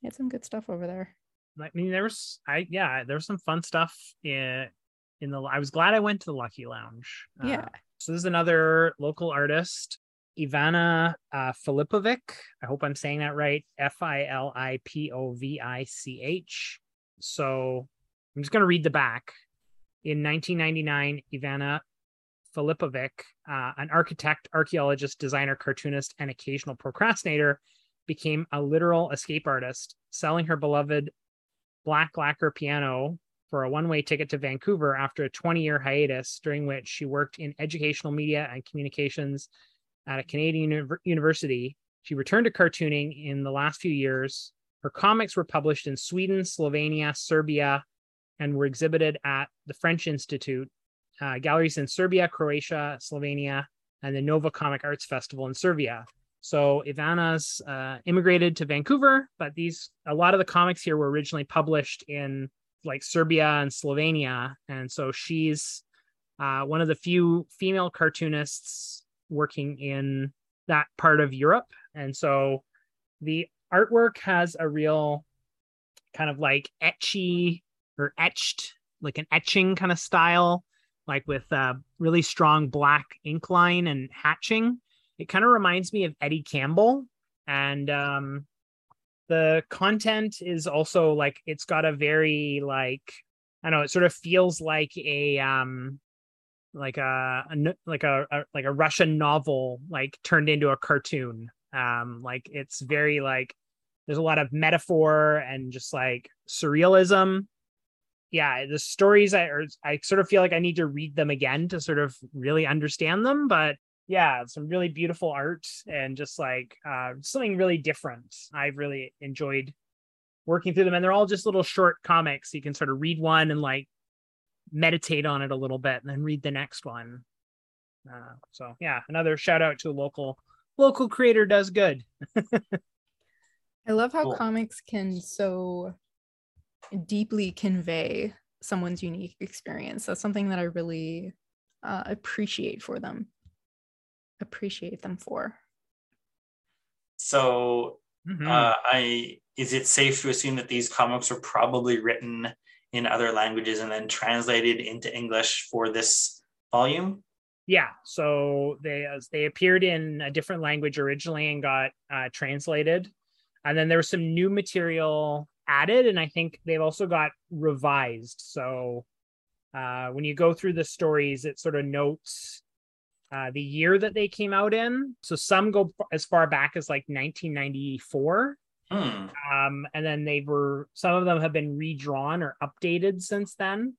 S3: He had some good stuff over there.
S2: I mean, there was, I yeah, there was some fun stuff in in the. I was glad I went to the Lucky Lounge.
S3: Yeah.
S2: Uh, so this is another local artist Ivana uh, Filipovich. I hope I'm saying that right. F I L I P O V I C H. So I'm just going to read the back. In 1999, Ivana Filipovich, uh, an architect, archaeologist, designer, cartoonist, and occasional procrastinator, became a literal escape artist, selling her beloved black lacquer piano for a one way ticket to Vancouver after a 20 year hiatus, during which she worked in educational media and communications at a Canadian university. She returned to cartooning in the last few years. Her comics were published in Sweden, Slovenia, Serbia, and were exhibited at the French Institute, uh, galleries in Serbia, Croatia, Slovenia, and the Nova Comic Arts Festival in Serbia. So Ivana's uh, immigrated to Vancouver, but these a lot of the comics here were originally published in like Serbia and Slovenia, and so she's uh, one of the few female cartoonists working in that part of Europe. And so the artwork has a real kind of like etchy or etched, like an etching kind of style, like with a really strong black ink line and hatching. It kind of reminds me of Eddie Campbell. And um, the content is also like it's got a very like I don't know, it sort of feels like a um like a, a like a, a, like a Russian novel like turned into a cartoon. Um, like it's very like there's a lot of metaphor and just like surrealism. Yeah, the stories I or I sort of feel like I need to read them again to sort of really understand them, but yeah, some really beautiful art and just like uh, something really different. I've really enjoyed working through them, and they're all just little short comics. You can sort of read one and like meditate on it a little bit, and then read the next one. Uh, so yeah, another shout out to a local local creator does good.
S3: I love how cool. comics can so deeply convey someone's unique experience. That's something that I really uh, appreciate for them appreciate them for.
S1: So, mm-hmm. uh, I is it safe to assume that these comics were probably written in other languages and then translated into English for this volume?
S2: Yeah, so they they appeared in a different language originally and got uh, translated, and then there was some new material added, and I think they've also got revised. So uh, when you go through the stories, it sort of notes uh, the year that they came out in. So some go as far back as like 1994. Hmm. Um, and then they were some of them have been redrawn or updated since then.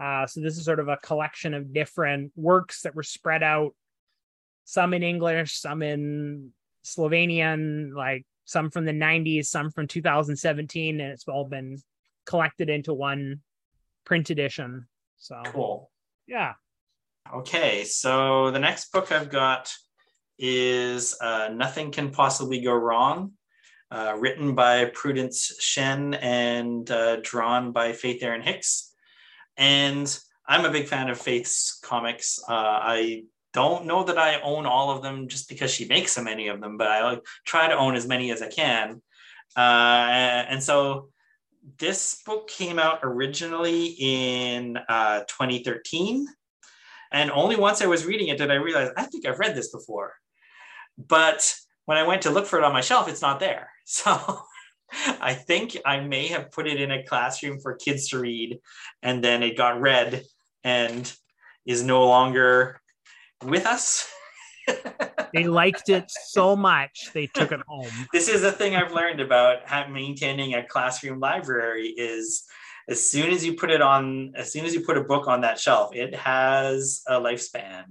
S2: Uh, so this is sort of a collection of different works that were spread out, some in English, some in Slovenian, like some from the 90s, some from 2017, and it's all been collected into one print edition. So
S1: cool.
S2: Yeah.
S1: Okay, so the next book I've got is uh, Nothing Can Possibly Go Wrong, uh, written by Prudence Shen and uh, drawn by Faith Erin Hicks. And I'm a big fan of Faith's comics. Uh, I don't know that I own all of them just because she makes so many of them, but I try to own as many as I can. Uh, and so this book came out originally in uh, 2013 and only once I was reading it did I realize, I think I've read this before. But when I went to look for it on my shelf, it's not there. So I think I may have put it in a classroom for kids to read, and then it got read and is no longer with us.
S2: they liked it so much they took it home.
S1: This is the thing I've learned about maintaining a classroom library is as soon as you put it on, as soon as you put a book on that shelf, it has a lifespan.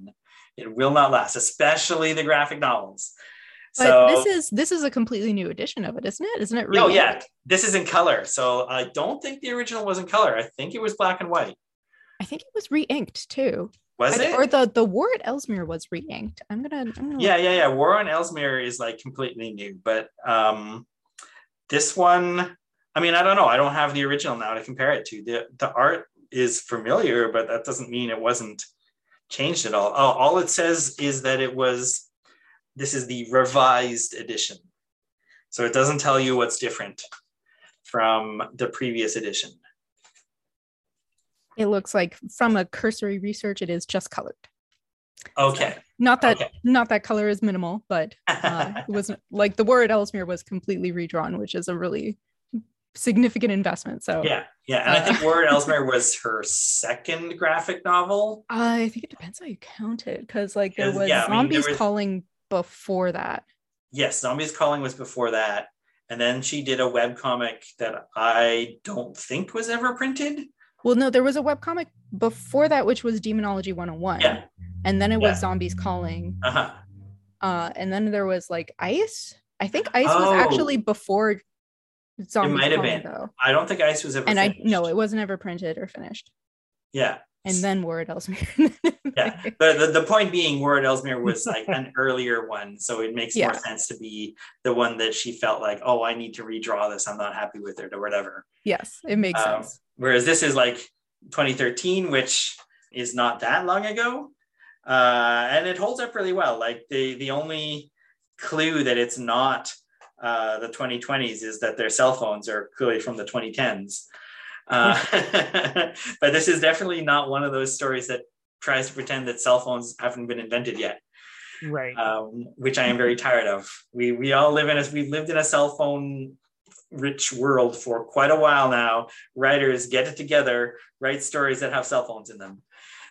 S1: It will not last, especially the graphic novels.
S3: But so, this is this is a completely new edition of it, isn't it? Isn't it?
S1: Oh yeah, this is in color. So I don't think the original was in color. I think it was black and white.
S3: I think it was re-inked too.
S1: Was
S3: I,
S1: it?
S3: Or the the War at Ellesmere was re-inked. I'm gonna. I'm
S1: gonna yeah, yeah, yeah. War on Ellesmere is like completely new, but um, this one I mean, I don't know. I don't have the original now to compare it to. The the art is familiar, but that doesn't mean it wasn't changed at all. Oh, all it says is that it was this is the revised edition. So it doesn't tell you what's different from the previous edition.
S3: It looks like from a cursory research, it is just colored.
S1: Okay. So,
S3: not that okay. not that color is minimal, but uh, it wasn't like the word Ellesmere was completely redrawn, which is a really significant investment. So
S1: yeah, yeah, and uh, I think War at Ellesmere was her second graphic novel.
S3: I think it depends how you count it, because like there was yeah, Zombies I mean, was... Calling before that.
S1: Yes, Zombies Calling was before that, and then she did a web comic that I don't think was ever printed.
S3: Well, no, there was a web comic before that, which was Demonology 101.
S1: Yeah.
S3: And then it yeah. was Zombies Calling.
S1: Uh-huh.
S3: Uh, and then there was like Ice. I think Ice oh. was actually before
S1: Zombies it might have been. Though. I don't think Ice was ever.
S3: And
S1: finished.
S3: I no, it wasn't ever printed or finished.
S1: Yeah.
S3: And then War at Ellesmere.
S1: yeah. The, the, the point being, War at Ellesmere was like an earlier one, so it makes yeah. more sense to be the one that she felt like, oh, I need to redraw this. I'm not happy with it or whatever.
S3: Yes, it makes um, sense.
S1: Whereas this is like 2013, which is not that long ago, uh, and it holds up really well. Like the the only clue that it's not uh, the 2020s is that their cell phones are clearly from the 2010s. Uh, but this is definitely not one of those stories that tries to pretend that cell phones haven't been invented yet.
S2: Right.
S1: Um, which I am very tired of. We we all live in a we've lived in a cell phone rich world for quite a while now. Writers get it together, write stories that have cell phones in them.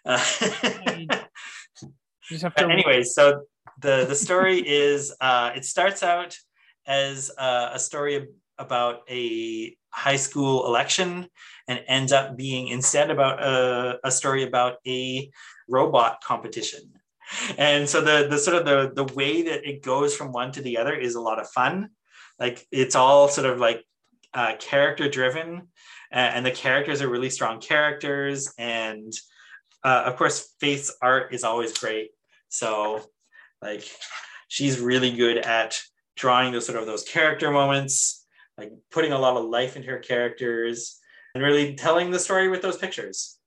S1: Uh, anyways, so the the story is uh, it starts out as uh, a story about a high school election and ends up being instead about a, a story about a robot competition. and so the the sort of the the way that it goes from one to the other is a lot of fun like it's all sort of like uh, character driven and the characters are really strong characters and uh, of course faith's art is always great so like she's really good at drawing those sort of those character moments like putting a lot of life into her characters and really telling the story with those pictures.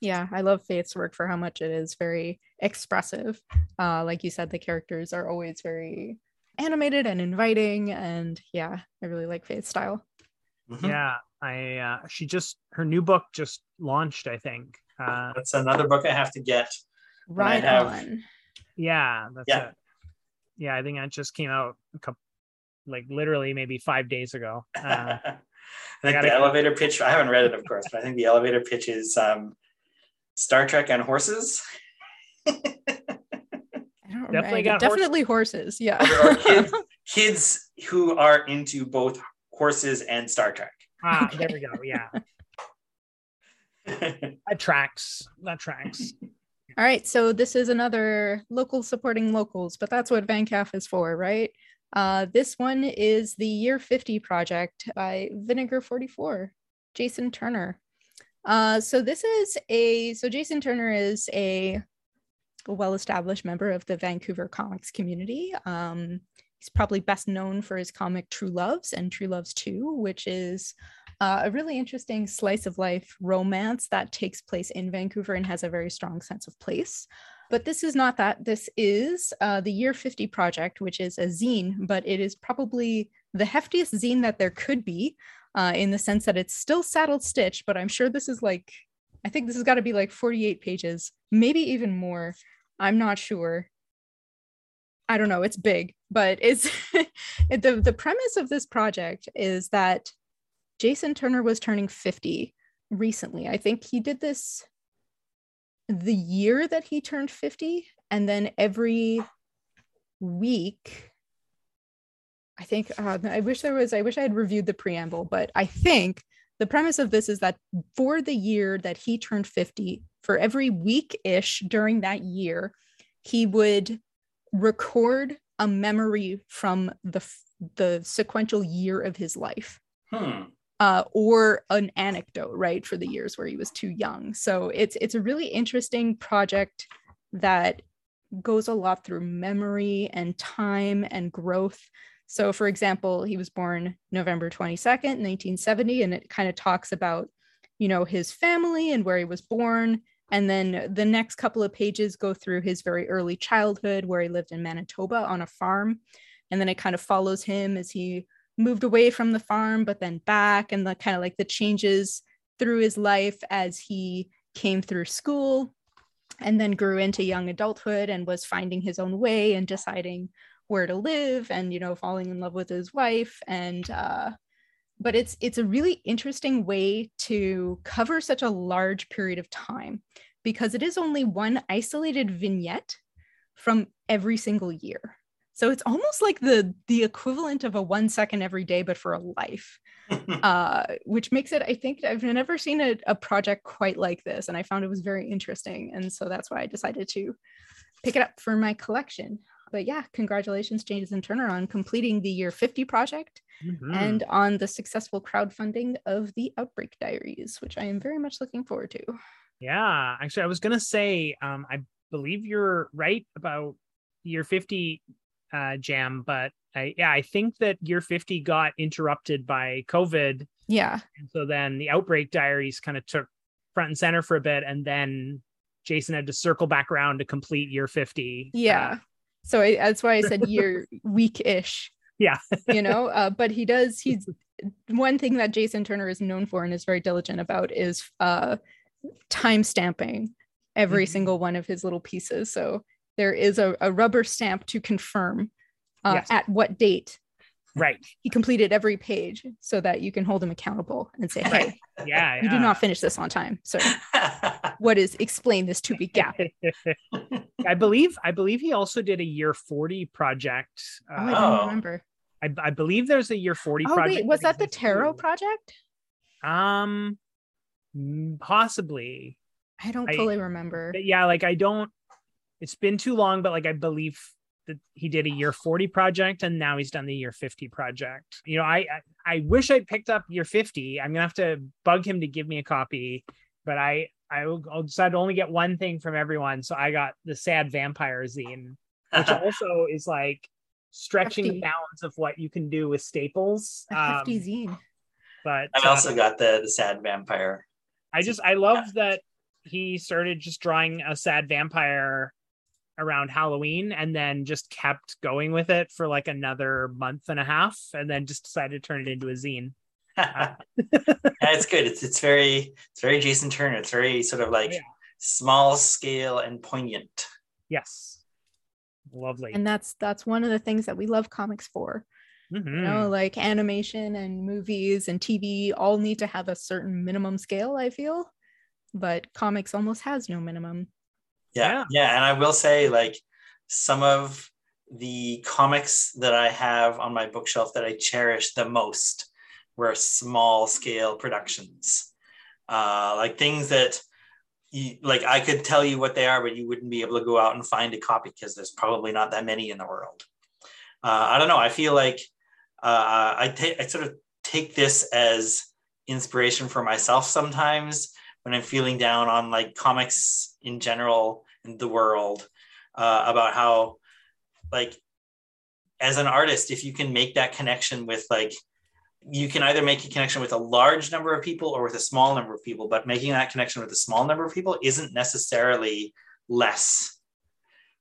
S3: Yeah i love faith's work for how much it is very expressive. Uh, like you said the characters are always very animated and inviting and yeah i really like faith's style.
S2: Mm-hmm. yeah i uh, she just her new book just launched i think.
S1: Uh that's another book i have to get.
S3: Right have... on.
S2: Yeah that's yeah. it yeah i think that just came out a couple like literally maybe five days ago uh,
S1: I think the elevator pitch, I haven't read it, of course, but I think the elevator pitch is um, Star Trek and horses.
S3: definitely got definitely horses. horses. Yeah.
S1: or, or kids, kids who are into both horses and Star Trek.
S2: Ah, there we go. Yeah. that tracks. That tracks.
S3: All right. So this is another local supporting locals, but that's what VanCaf is for, right? Uh, this one is the Year 50 project by Vinegar 44, Jason Turner. Uh, so this is a so Jason Turner is a well-established member of the Vancouver comics community. Um, he's probably best known for his comic True Loves and True Loves 2, which is uh, a really interesting slice of life romance that takes place in Vancouver and has a very strong sense of place. But this is not that. This is uh, the Year 50 project, which is a zine, but it is probably the heftiest zine that there could be uh, in the sense that it's still saddle stitched, but I'm sure this is like, I think this has got to be like 48 pages, maybe even more. I'm not sure. I don't know. It's big, but it's the the premise of this project is that Jason Turner was turning 50 recently. I think he did this the year that he turned 50 and then every week I think uh, I wish there was I wish I had reviewed the preamble, but I think the premise of this is that for the year that he turned 50, for every week ish during that year, he would record a memory from the the sequential year of his life. Hmm. Uh, or an anecdote, right, for the years where he was too young. So it's it's a really interesting project that goes a lot through memory and time and growth. So, for example, he was born November 22nd, 1970, and it kind of talks about, you know, his family and where he was born and then the next couple of pages go through his very early childhood, where he lived in Manitoba on a farm. And then it kind of follows him as he moved away from the farm, but then back, and the kind of like the changes through his life as he came through school and then grew into young adulthood and was finding his own way and deciding where to live and you know falling in love with his wife. And uh but it's it's a really interesting way to cover such a large period of time because it is only one isolated vignette from every single year so it's almost like the the equivalent of a one second every day but for a life uh, which makes it i think i've never seen a, a project quite like this and i found it was very interesting and so that's why i decided to pick it up for my collection but yeah, congratulations, Jason Turner, on completing the year 50 project mm-hmm. and on the successful crowdfunding of the Outbreak Diaries, which I am very much looking forward to.
S2: Yeah, actually, I was going to say, um, I believe you're right about year 50 uh, jam, but I, yeah, I think that year 50 got interrupted by COVID.
S3: Yeah.
S2: And so then the Outbreak Diaries kind of took front and center for a bit, and then Jason had to circle back around to complete year 50.
S3: Yeah. Uh, so I, that's why I said year week-ish.
S2: Yeah.
S3: you know, uh, but he does. He's one thing that Jason Turner is known for and is very diligent about is uh, time stamping every mm-hmm. single one of his little pieces. So there is a, a rubber stamp to confirm uh, yes. at what date
S2: right.
S3: he completed every page so that you can hold him accountable and say hey
S2: yeah,
S3: you did not finish this on time. So what is explain this to be gap.
S2: I believe i believe he also did a year 40 project
S3: oh, i don't uh, remember.
S2: I, I, believe there's a year 40 oh, project
S3: wait, was that, that the tarot project?
S2: Um possibly.
S3: I don't fully I, remember.
S2: Yeah like i don't it's been too long, but like I believe that he did a year 40 project and now he's done the year 50 project. You know, I I, I wish I'd picked up year 50. I'm gonna have to bug him to give me a copy, but I I will I'll decide to only get one thing from everyone. So I got the sad vampire zine, which also is like stretching hefty. the bounds of what you can do with staples.
S3: A hefty um, zine.
S2: But
S1: I also uh, got the the sad vampire.
S2: I just I love yeah. that he started just drawing a sad vampire around Halloween and then just kept going with it for like another month and a half and then just decided to turn it into a zine.
S1: yeah, it's good. It's it's very it's very Jason Turner. It's very sort of like yeah. small scale and poignant.
S2: Yes. Lovely.
S3: And that's that's one of the things that we love comics for. Mm-hmm. You know, like animation and movies and TV all need to have a certain minimum scale, I feel. But comics almost has no minimum.
S1: Yeah, yeah. Yeah. And I will say, like, some of the comics that I have on my bookshelf that I cherish the most were small scale productions. Uh, like things that you, like I could tell you what they are, but you wouldn't be able to go out and find a copy because there's probably not that many in the world. Uh, I don't know. I feel like uh, I take I sort of take this as inspiration for myself sometimes when I'm feeling down on like comics in general in the world uh, about how like as an artist if you can make that connection with like you can either make a connection with a large number of people or with a small number of people but making that connection with a small number of people isn't necessarily less.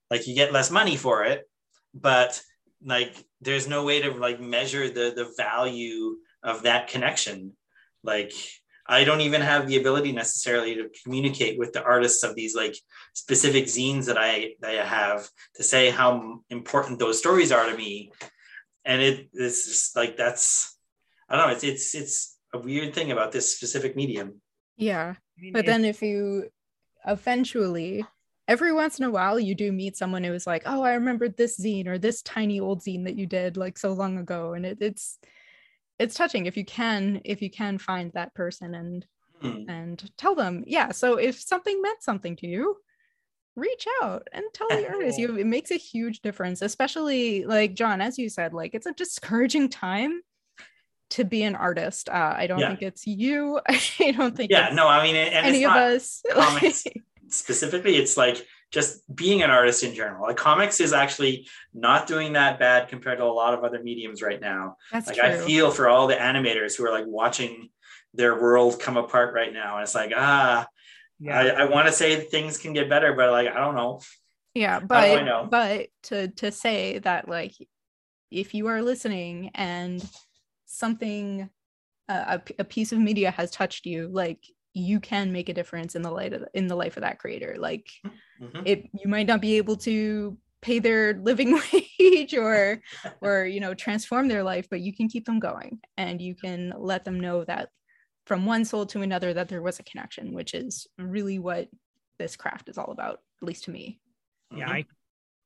S1: Like you get less money for it but like there's no way to like measure the the value of that connection. Like I don't even have the ability necessarily to communicate with the artists of these like specific zines that I that I have to say how important those stories are to me. And it, it's just like that's I don't know, it's it's it's a weird thing about this specific medium.
S3: Yeah. But then if you eventually every once in a while you do meet someone who is like, oh, I remember this zine or this tiny old zine that you did like so long ago. And it, it's it's touching if you can if you can find that person and mm. and tell them yeah so if something meant something to you reach out and tell the artist. You it makes a huge difference especially like john as you said like it's a discouraging time to be an artist. Uh, i don't yeah. think it's you. I don't think
S1: yeah no i mean any of us. comics. Specifically it's like just being an artist in general. Like comics is actually not doing that bad compared to a lot of other mediums right now.
S3: That's
S1: like
S3: true.
S1: I feel for all the animators who are like watching their world come apart right now. And it's like, ah, yeah. I, I want to say things can get better, but like I don't know.
S3: Yeah, but but to to say that like if you are listening and something uh, a, a piece of media has touched you, like you can make a difference in the light of in the life of that creator like mm-hmm. it you might not be able to pay their living wage or or you know transform their life but you can keep them going and you can let them know that from one soul to another that there was a connection which is really what this craft is all about at least to me
S2: yeah mm-hmm. i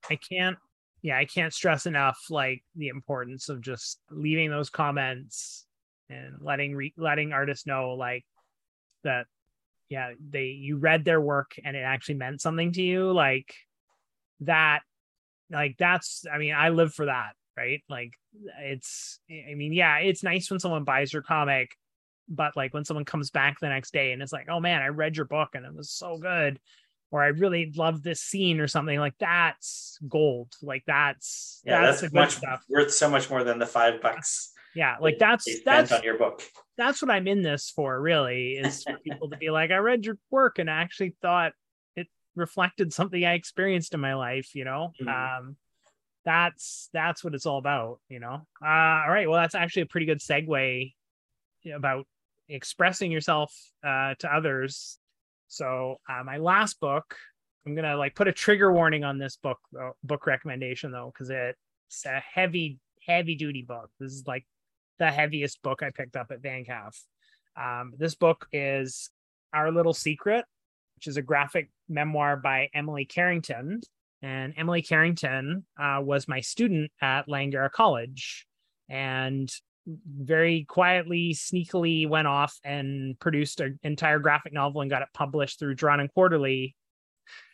S2: i can't yeah i can't stress enough like the importance of just leaving those comments and letting re- letting artists know like that yeah they you read their work and it actually meant something to you like that like that's i mean i live for that right like it's i mean yeah it's nice when someone buys your comic but like when someone comes back the next day and it's like oh man i read your book and it was so good or i really love this scene or something like that's gold like that's
S1: yeah that's, that's much stuff. worth so much more than the five bucks
S2: yeah like that's that's
S1: on your book.
S2: that's what i'm in this for really is for people to be like i read your work and i actually thought it reflected something i experienced in my life you know? Mm-hmm. um that's that's what it's all about you know? Uh all right well that's actually a pretty good segue about expressing yourself uh to others. So uh, my last book i'm gonna like put a trigger warning on this book uh, book recommendation though because it's a heavy heavy duty book. This is like the heaviest book I picked up at VanCaf. Um, this book is Our Little Secret, which is a graphic memoir by Emily Carrington. And Emily Carrington uh, was my student at Langara College and very quietly, sneakily went off and produced an entire graphic novel and got it published through Drawn and Quarterly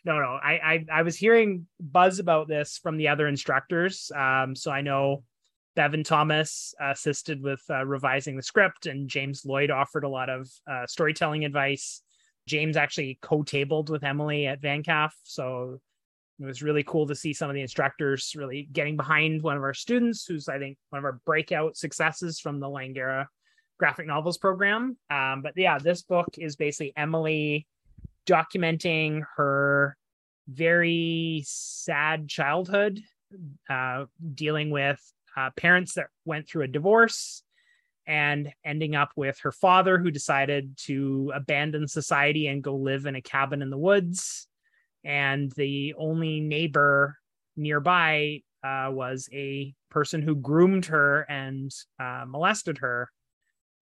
S2: no, no. I, I I was hearing buzz about this from the other instructors. Um, so I know Bevan Thomas assisted with uh, revising the script, and James Lloyd offered a lot of uh, storytelling advice. James actually co-tabled with Emily at VanCaf, so it was really cool to see some of the instructors really getting behind one of our students, who's I think one of our breakout successes from the Langara graphic novels program. Um, but yeah, this book is basically Emily documenting her very sad childhood, uh, dealing with uh, parents that went through a divorce and ending up with her father who decided to abandon society and go live in a cabin in the woods. And the only neighbor nearby uh, was a person who groomed her and uh, molested her.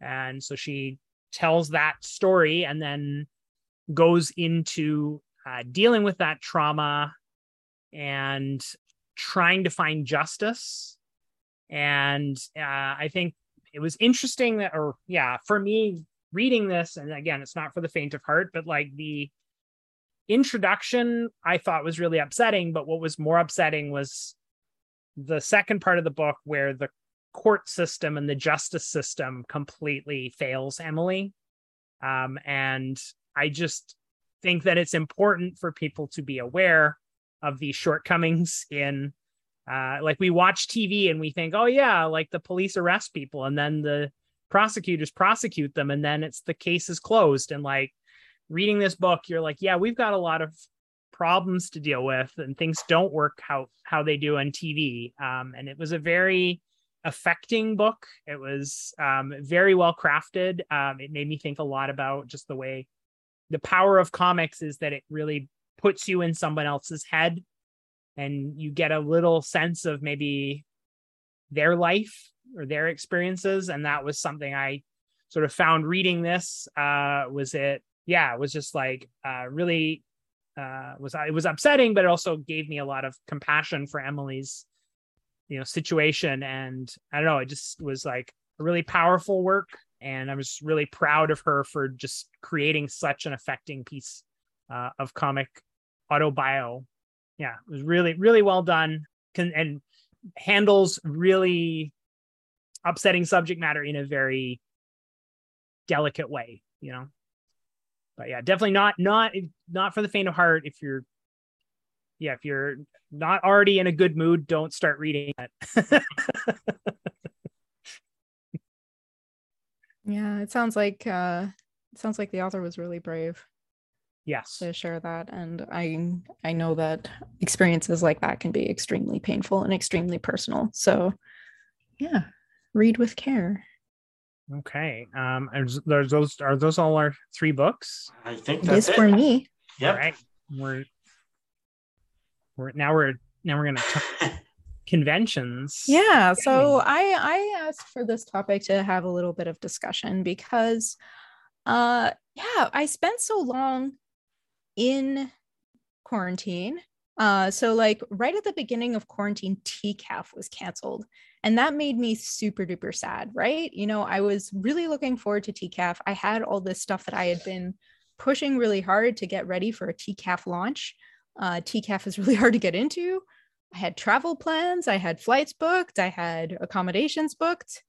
S2: And so she tells that story and then goes into uh, dealing with that trauma and trying to find justice. And uh, I think it was interesting that, or yeah, for me reading this, and again, it's not for the faint of heart, but like the introduction I thought was really upsetting. But what was more upsetting was the second part of the book where the court system and the justice system completely fails Emily. Um, and I just think that it's important for people to be aware of these shortcomings in uh, like we watch TV and we think, oh yeah, like the police arrest people and then the prosecutors prosecute them and then it's the case is closed. And like reading this book, you're like, yeah, we've got a lot of problems to deal with and things don't work how how they do on TV. Um, and it was a very affecting book. It was um, very well crafted. Um, it made me think a lot about just the way the power of comics is that it really puts you in someone else's head and you get a little sense of maybe their life or their experiences. And that was something i sort of found reading this uh was it yeah it was just like uh really uh was it was upsetting but it also gave me a lot of compassion for emily's you know situation. And i don't know it just was like a really powerful work. And i was really proud of her for just creating such an affecting piece uh, of comic autobio yeah it was really really well done. Can, and handles really upsetting subject matter in a very delicate way you know? But yeah definitely not not not for the faint of heart. If you're yeah if you're not already in a good mood don't start reading it.
S3: Yeah it sounds like uh it sounds like the author was really brave
S2: yes.
S3: to share that. And i i know that experiences like that can be extremely painful and extremely personal. So yeah read with care.
S2: Okay um there's those are those all our three books?
S1: I think that's
S3: it. for me.
S1: Yeah
S2: all right we're we're now we're now we're gonna talk conventions.
S3: Yeah so i i asked for this topic to have a little bit of discussion because uh yeah i spent so long in quarantine. Uh, so like right at the beginning of quarantine, TCAF was canceled. And that made me super duper sad, right? You know, I was really looking forward to TCAF. I had all this stuff that I had been pushing really hard to get ready for a TCAF launch. Uh, TCAF is really hard to get into. I had travel plans, I had flights booked, I had accommodations booked,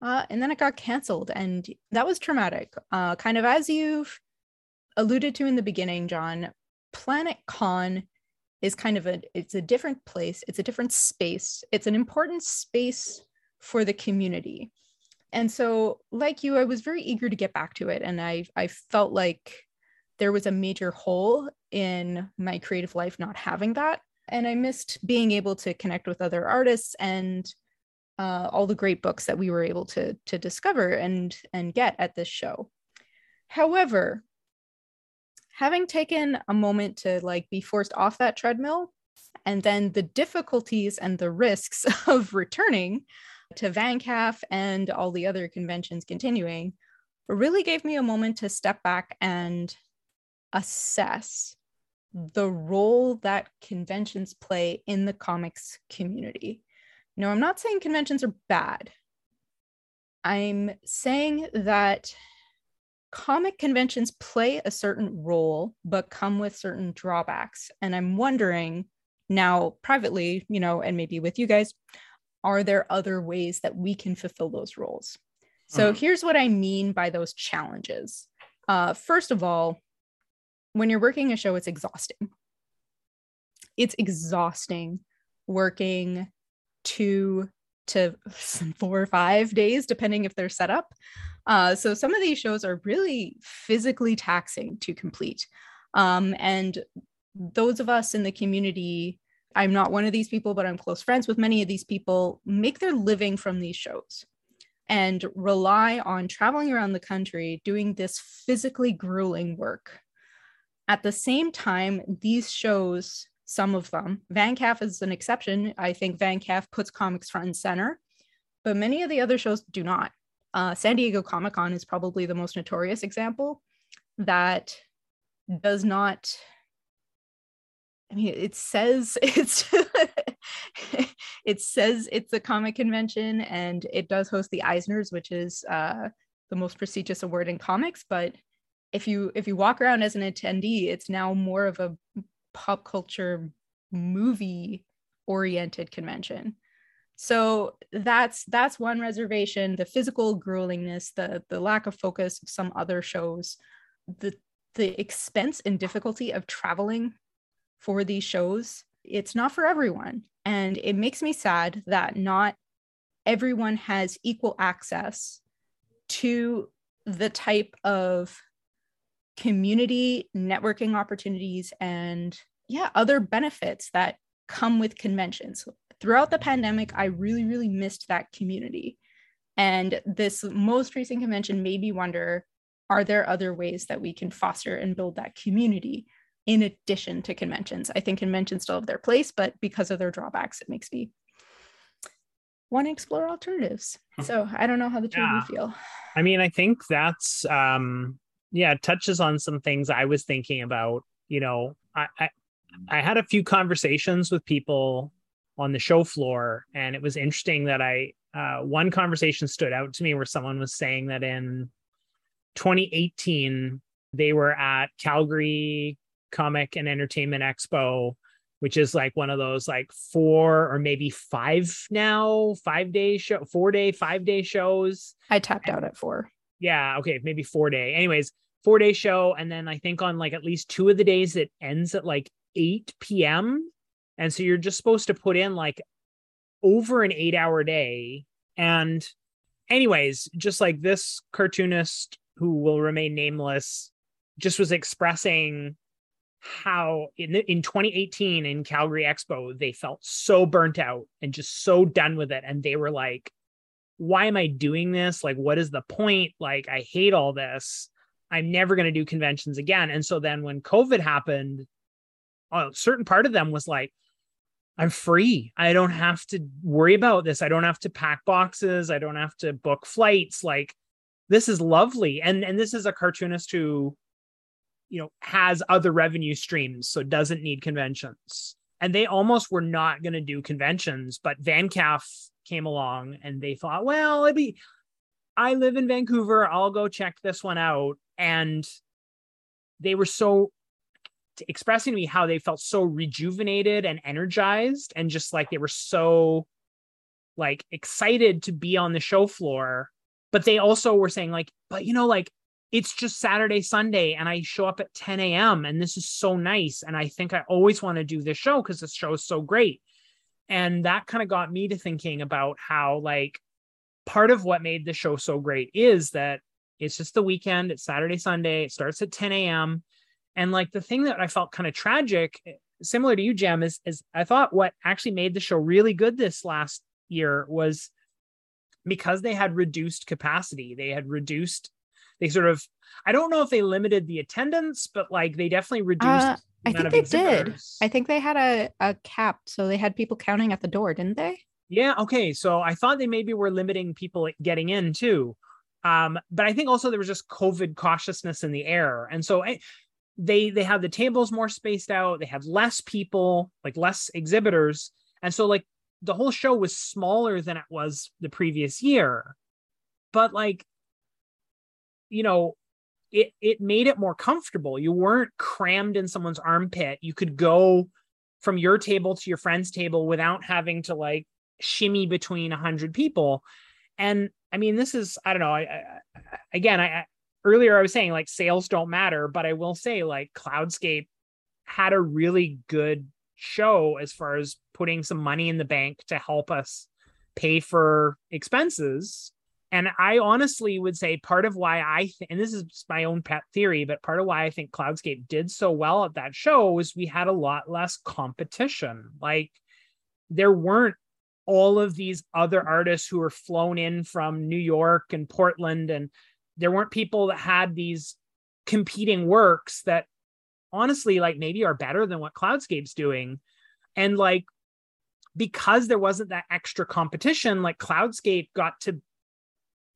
S3: uh, and then it got canceled. And that was traumatic. Uh, kind of as you've alluded to in the beginning, John, Planet Con is kind of a it's a different place, it's a different space. It's an important space for the community. And so, like you, I was very eager to get back to it. And I I felt like there was a major hole in my creative life not having that. And I missed being able to connect with other artists and uh, all the great books that we were able to to discover and and get at this show. However, having taken a moment to like be forced off that treadmill and then the difficulties and the risks of returning to VanCaf and all the other conventions continuing really gave me a moment to step back and assess the role that conventions play in the comics community. No, I'm not saying conventions are bad. I'm saying that comic conventions play a certain role, but come with certain drawbacks. And I'm wondering now, privately, you know, and maybe with you guys, are there other ways that we can fulfill those roles? So mm-hmm. here's what I mean by those challenges. Uh, first of all, when you're working a show, it's exhausting. It's exhausting working two to four or five days, depending if they're set up. Uh, so some of these shows are really physically taxing to complete. Um, and those of us in the community, I'm not one of these people, but I'm close friends with many of these people, make their living from these shows and rely on traveling around the country doing this physically grueling work. At the same time, these shows, some of them, VanCaf is an exception. I think VanCaf puts comics front and center, but many of the other shows do not. Uh, San Diego Comic Con is probably the most notorious example that does not. I mean, it says it's it says it's a comic convention and it does host the Eisners, which is uh, the most prestigious award in comics. But if you if you walk around as an attendee, it's now more of a pop culture movie oriented convention. So that's that's one reservation. The physical gruelingness, the the lack of focus of some other shows, the the expense and difficulty of traveling for these shows, it's not for everyone. And it makes me sad that not everyone has equal access to the type of community networking opportunities and yeah, other benefits that come with conventions. Throughout the pandemic, I really, really missed that community. And this most recent convention made me wonder are there other ways that we can foster and build that community? in addition to conventions. I think conventions still have their place, but because of their drawbacks, it makes me want to explore alternatives. Hmm. So I don't know how the two yeah. of you feel.
S2: I mean, I think that's um yeah, touches on some things I was thinking about. You know, I, I I had a few conversations with people on the show floor, and it was interesting that I uh, one conversation stood out to me where someone was saying that in 2018 they were at Calgary Comic and Entertainment Expo, which is like one of those like four or maybe five now, five day show, four day, five day shows.
S3: I tapped and, out at four.
S2: Yeah. Okay. Maybe four day. Anyways, four day show. And then I think on like at least two of the days it ends at like 8 p.m. And so you're just supposed to put in like over an eight hour day. And, anyways, just like this cartoonist who will remain nameless just was expressing how in, in 2018 in Calgary Expo, they felt so burnt out and just so done with it. And they were like, why am I doing this? Like, what is the point? Like, I hate all this. I'm never going to do conventions again. And so then when COVID happened, a certain part of them was like, I'm free. I don't have to worry about this. I don't have to pack boxes. I don't have to book flights. Like, this is lovely. And and this is a cartoonist who you know has other revenue streams so doesn't need conventions and they almost were not going to do conventions but vancaf came along and they thought well it'd be i live in vancouver i'll go check this one out and they were so expressing to me how they felt so rejuvenated and energized and just like they were so like excited to be on the show floor but they also were saying like but you know like it's just Saturday, Sunday, and I show up at 10 a.m. and this is so nice. And I think I always want to do this show because this show is so great. And that kind of got me to thinking about how, like, part of what made the show so great is that it's just the weekend, it's Saturday, Sunday, it starts at 10 a.m. And like the thing that I felt kind of tragic, similar to you, Jem, is, is I thought what actually made the show really good this last year was because they had reduced capacity, they had reduced they sort of I don't know if they limited the attendance, but like they definitely reduced. Uh,
S3: I think they did. I think they had a, a cap, so they had people counting at the door, didn't they?
S2: Yeah. Okay. So I thought they maybe were limiting people getting in too. Um, but I think also there was just COVID cautiousness in the air, and so I, they they had the tables more spaced out. They have less people, like less exhibitors, and so like the whole show was smaller than it was the previous year. But like you know, it it made it more comfortable. You weren't crammed in someone's armpit. You could go from your table to your friend's table without having to like shimmy between a hundred people. And I mean, this is I don't know. I, I again, I earlier I was saying like sales don't matter, but I will say like Cloudscape had a really good show as far as putting some money in the bank to help us pay for expenses and I honestly would say part of why I th- and this is my own pet theory, but part of why I think Cloudscape did so well at that show was we had a lot less competition. Like there weren't all of these other artists who were flown in from New York and Portland, and there weren't people that had these competing works that honestly like maybe are better than what Cloudscape's doing. And like because there wasn't that extra competition, like Cloudscape got to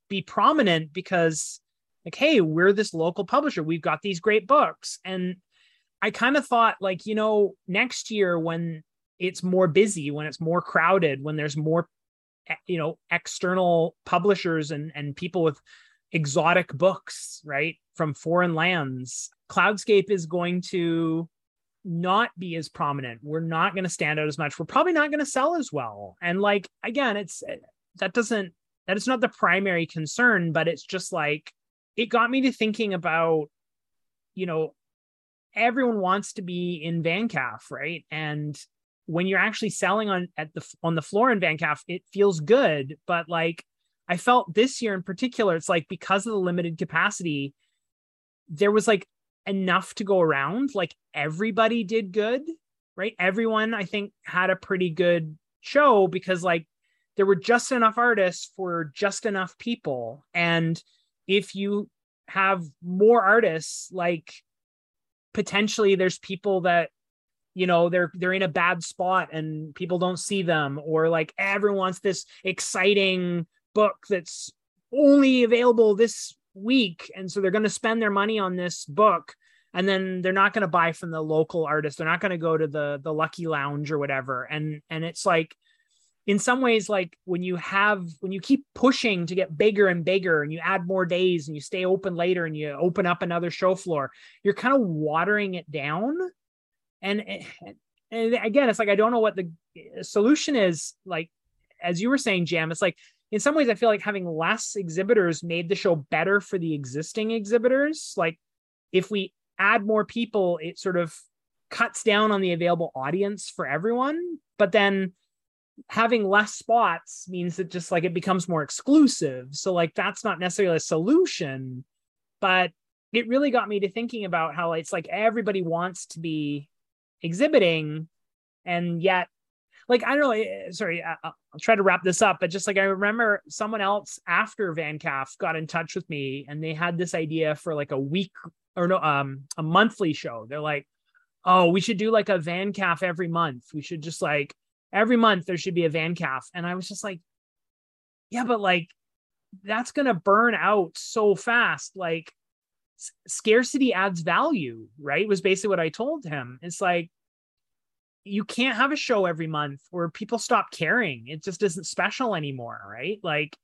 S2: be prominent because like hey we're this local publisher we've got these great books and i kind of thought like you know next year when it's more busy when it's more crowded when there's more eh, you know external publishers and and people with exotic books right from foreign lands cloudscape is going to not be as prominent we're not going to stand out as much we're probably not going to sell as well and like again it's eh, that doesn't that is not the primary concern, but it's just like it got me to thinking about, you know, everyone wants to be in VanCaf, right? And when you're actually selling on at the on the floor in VanCaf, it feels good. But like I felt this year in particular, it's like because of the limited capacity, there was like enough to go around. Like everybody did good, right? Everyone I think had a pretty good show because like there were just enough artists for just enough people and if you have more artists like potentially there's people that you know they're they're in a bad spot and people don't see them or like everyone wants this exciting book that's only available this week and so they're going to spend their money on this book and then they're not going to buy from the local artist. They're not going to go to the the lucky lounge or whatever. And and it's like in some ways like when you have when you keep pushing to get bigger and bigger and you add more days and you stay open later and you open up another show floor you're kind of watering it down. And and again it's like i don't know what the solution is. Like as you were saying jam it's like in some ways i feel like having less exhibitors made the show better for the existing exhibitors like if we add more people it sort of cuts down on the available audience for everyone but then having less spots means that just like it becomes more exclusive. So like that's not necessarily a solution, but it really got me to thinking about how it's like everybody wants to be exhibiting and yet like I don't know eh, sorry I'll try to wrap this up but just like I remember someone else after Van VanCaf got in touch with me and they had this idea for like a week or no um a monthly show. They're like oh we should do like a Van VanCaf every month. We should just like every month there should be a Van VanCaf. And I was just like, yeah, but like that's to burn out so fast. Like scarcity adds value, right? Was basically what I told him. It's like, you can't have a show every month where people stop caring. It just isn't special anymore, right? Like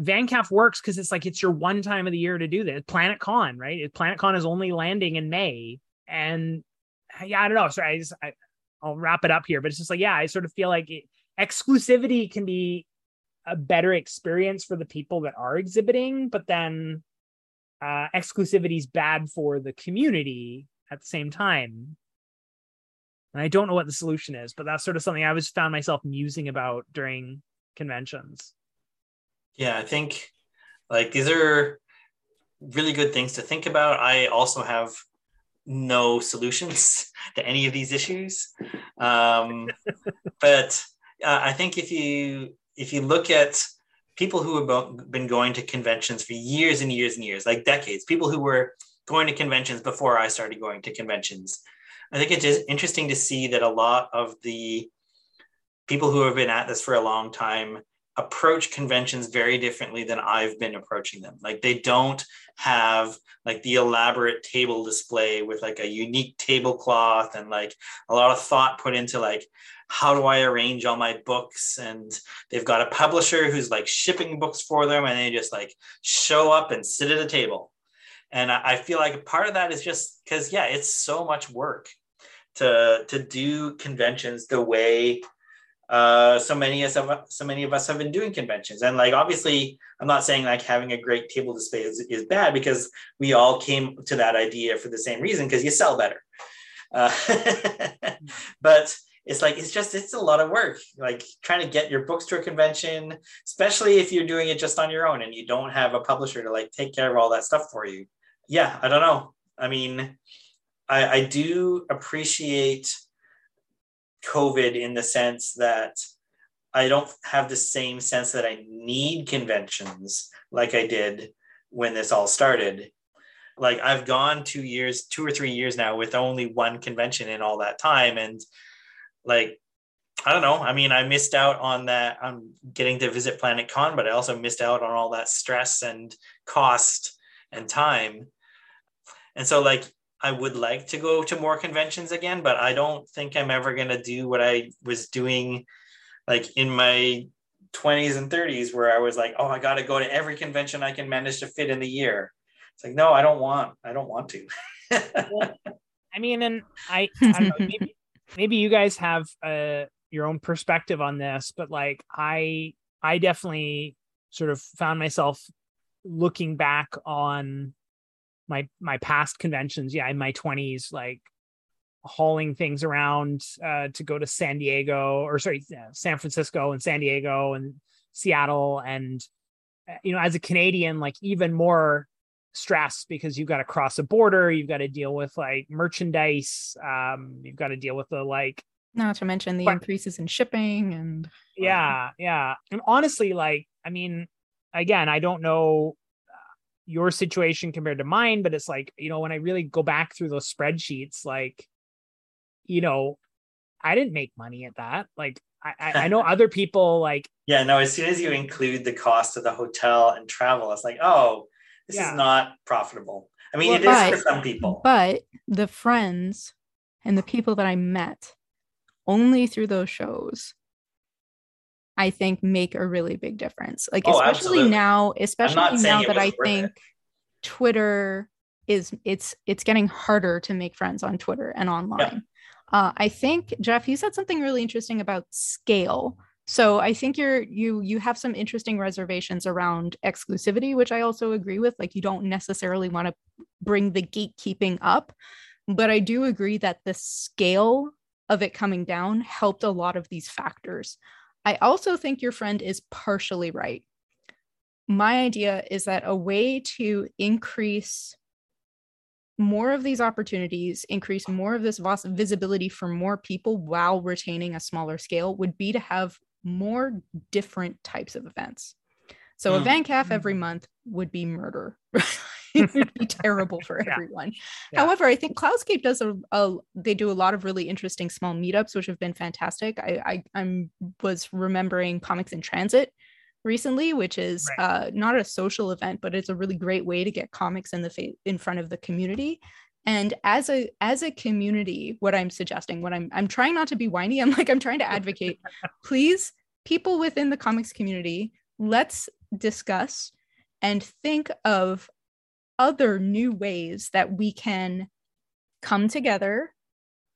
S2: VanCaf works because it's like it's your one time of the year to do this. Planet Con, right? Planet Con is only landing in May, and yeah, I don't know. Sorry, I just I, I'll wrap it up here, but it's just like, yeah, I sort of feel like it, exclusivity can be a better experience for the people that are exhibiting, but then uh, exclusivity is bad for the community at the same time. And I don't know what the solution is, but that's sort of something I was found myself musing about during conventions.
S1: Yeah, I think like these are really good things to think about. I also have no solutions to any of these issues. Um, but uh, I think if you if you look at people who have been going to conventions for years and years and years, like decades, people who were going to conventions before I started going to conventions, I think it's just interesting to see that a lot of the people who have been at this for a long time approach conventions very differently than I've been approaching them. Like they don't have like the elaborate table display with like a unique tablecloth and like a lot of thought put into like how do I arrange all my books and they've got a publisher who's like shipping books for them and they just like show up and sit at a table. And I feel like part of that is just because yeah, it's so much work to to do conventions the way uh, so many of us, so many of us have been doing conventions. And like obviously, I'm not saying like having a great table display is, is bad because we all came to that idea for the same reason because you sell better. Uh, but it's like it's just it's a lot of work like trying to get your books to a convention especially if you're doing it just on your own and you don't have a publisher to like take care of all that stuff for you. Yeah i don't know. I mean i i do appreciate covid in the sense that i don't have the same sense that i need conventions like i did when this all started. Like i've gone two years two or three years now with only one convention in all that time and like I don't know. I mean, I missed out on that. I'm getting to visit Planet Con, but I also missed out on all that stress and cost and time. And so, like, I would like to go to more conventions again, but I don't think I'm ever going to do what I was doing like in my 20s and 30s, where I was like, oh, I got to go to every convention I can manage to fit in the year. It's like, no, I don't want, I don't want to.
S2: well, I mean, and I, I don't know, maybe, maybe you guys have uh, your own perspective on this, but like I I definitely sort of found myself looking back on my my past conventions, yeah, in my 20s, like hauling things around uh, to go to San Diego or sorry, San Francisco and San Diego and Seattle and uh, you know as a Canadian like even more stress because you've got to cross a border you've got to deal with like merchandise um you've got to deal with the like
S3: not to mention the but, increases in shipping and
S2: yeah yeah. And honestly like i mean again i don't know uh, your situation compared to mine but it's like you know when i really go back through those spreadsheets like you know i didn't make money at that. Like I, I know other people like
S1: yeah no as soon as you include the cost of the hotel and travel it's like oh this yeah. is not profitable. I mean, well, it but, is for some people.
S3: But the friends and the people that I met only through those shows, I think make a really big difference. Like, oh, especially absolutely. now, especially now that I think it. Twitter is it's it's getting harder to make friends on Twitter and online. Yeah. Uh, I think Jeff, you said something really interesting about scale so i think you're you you have some interesting reservations around exclusivity which i also agree with like you don't necessarily want to bring the gatekeeping up but i do agree that the scale of it coming down helped a lot of these factors. I also think your friend is partially right. My idea is that a way to increase more of these opportunities, increase more of this visibility for more people while retaining a smaller scale would be to have more different types of events. So mm. a VanCaf every month would be murder. it would be terrible for yeah. everyone. Yeah. However, I think Cloudscape does a, a, they do a lot of really interesting small meetups, which have been fantastic. I, I am was remembering Comics in Transit recently, which is right. uh, not a social event, but it's a really great way to get comics in the fa- in front of the community and as a as a community what i'm suggesting what i'm i'm trying not to be whiny i'm like i'm trying to advocate please people within the comics community let's discuss and think of other new ways that we can come together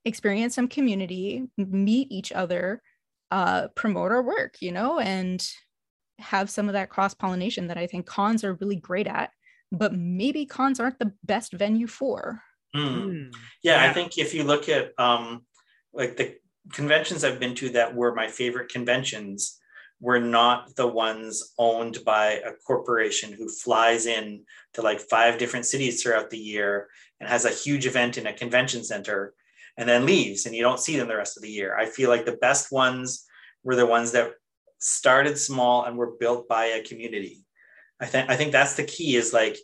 S3: experience some community meet each other uh, promote our work you know and have some of that cross pollination that i think cons are really great at but maybe cons aren't the best venue for
S1: Mm. Yeah, yeah, I think if you look at um, like the conventions I've been to that were my favorite conventions were not the ones owned by a corporation who flies in to like five different cities throughout the year and has a huge event in a convention center and then leaves and you don't see them the rest of the year. I feel like the best ones were the ones that started small and were built by a community. I think I think that's the key is like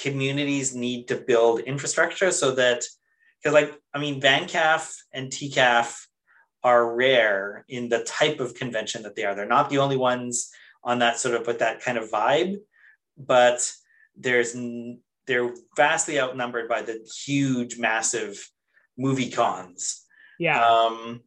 S1: communities need to build infrastructure so that because like i mean vancaf and tcaf are rare in the type of convention that they are. They're not the only ones on that sort of with that kind of vibe but there's they're vastly outnumbered by the huge massive movie cons.
S2: Yeah.
S1: Um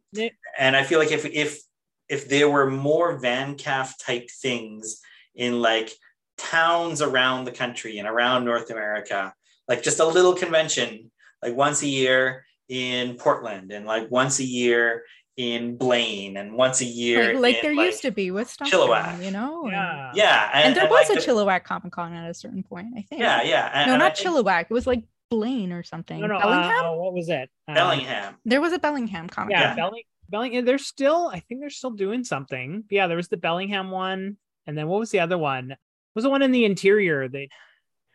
S1: and i feel like if if if there were more vancaf type things in like towns around the country and around North America, like just a little convention, like once a year in Portland and like once a year in Blaine and once a year
S3: like, like there like used to be with stuff
S1: Chilliwack,
S3: you know?
S1: Yeah. Yeah
S3: and, and there and was like a the, Chilliwack Comic Con at a certain point I think.
S1: Yeah yeah
S3: and, no not Chilliwack. It was like Blaine or something. No, no,
S2: Bellingham? uh, what was it?
S1: Uh, Bellingham.
S3: There was a Bellingham comic
S2: yeah, yeah. Belling- Bellingham they're still I think they're still doing something. Yeah there was the Bellingham one and then what was the other one? what was the one in the interior they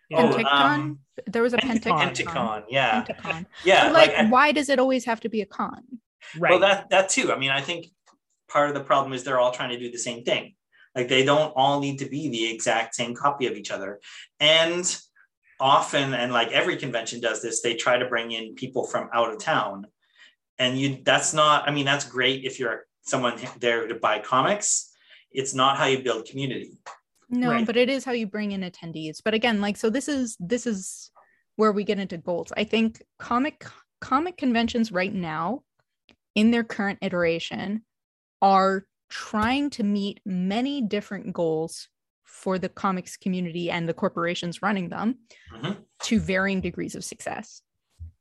S3: yeah. Oh, um, there was a
S1: Penticon. Penticon, yeah.
S3: Penticon.
S1: Yeah.
S3: But like, like, why does it always have to be a con?
S1: Right. Well, that that too. I mean, I think part of the problem is they're all trying to do the same thing. Like they don't all need to be the exact same copy of each other. And often, and like every convention does this, they try to bring in people from out of town. And you that's not, I mean, that's great if you're someone there to buy comics. It's not how you build community.
S3: No, right. but it is how you bring in attendees. But again, like so this is this is where we get into goals. I think comic comic conventions right now in their current iteration are trying to meet many different goals for the comics community and the corporations running them mm-hmm. to varying degrees of success.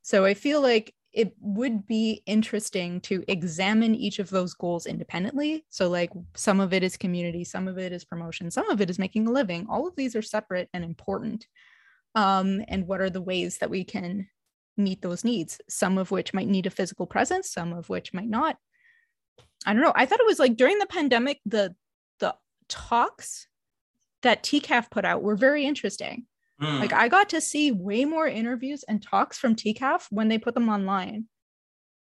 S3: So I feel like it would be interesting to examine each of those goals independently. So, like, some of it is community, some of it is promotion, some of it is making a living. All of these are separate and important. Um, and what are the ways that we can meet those needs? Some of which might need a physical presence, some of which might not. I don't know. I thought it was like during the pandemic, the the talks that TCAF put out were very interesting. Mm. Like I got to see way more interviews and talks from TCAF when they put them online.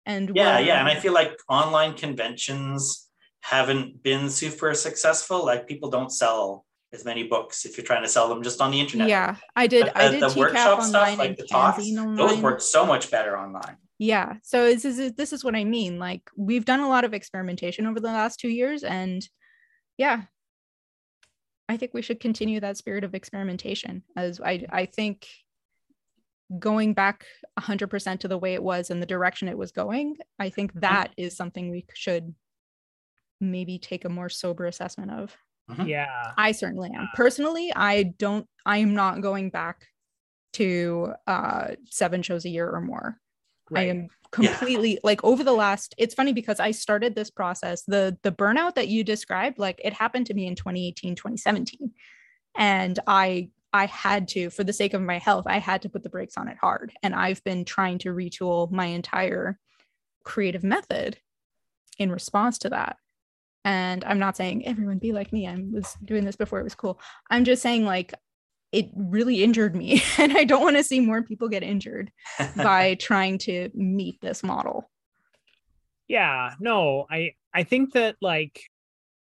S3: And
S1: yeah, yeah, and I feel like online conventions haven't been super successful. Like people don't sell as many books if you're trying to sell them just on the internet.
S3: Yeah, I did.
S1: But
S3: I did
S1: the, the workshop stuff, like the talks, online. those work so much better online.
S3: Yeah, so this is this is what I mean. Like we've done a lot of experimentation over the last two years, and yeah, I think we should continue that spirit of experimentation. As I I think going back 100% to the way it was and the direction it was going, I think mm-hmm. that is something we should maybe take a more sober assessment of.
S2: Mm-hmm. Yeah.
S3: I certainly am. Personally, I don't I am not going back to uh 7 shows a year or more. Right. I am completely yeah. like over the last it's funny because I started this process the the burnout that you described like it happened to me in 2018 2017 and I I had to for the sake of my health I had to put the brakes on it hard. And I've been trying to retool my entire creative method in response to that. And i'm not saying everyone be like me. I was doing this before it was cool. I'm just saying like it really injured me and i don't want to see more people get injured by trying to meet this model.
S2: Yeah no i i think that like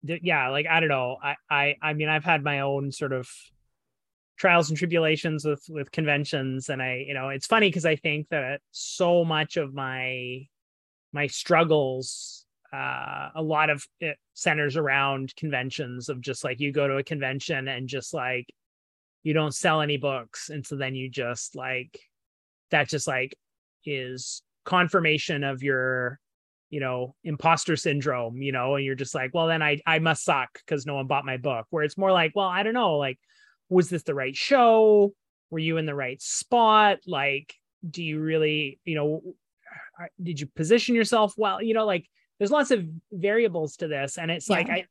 S2: yeah like i don't know i i i mean i've had my own sort of trials and tribulations with with conventions and i you know it's funny because i think that so much of my my struggles uh, a lot of it centers around conventions of just like you go to a convention and just like you don't sell any books. And so then you just like that just like is confirmation of your you know imposter syndrome you know and you're just like well then i i must suck because no one bought my book. Where it's more like well i don't know like was this the right show? Were you in the right spot? Like do you really you know did you position yourself well? You know like there's lots of variables to this. And it's yeah. like I,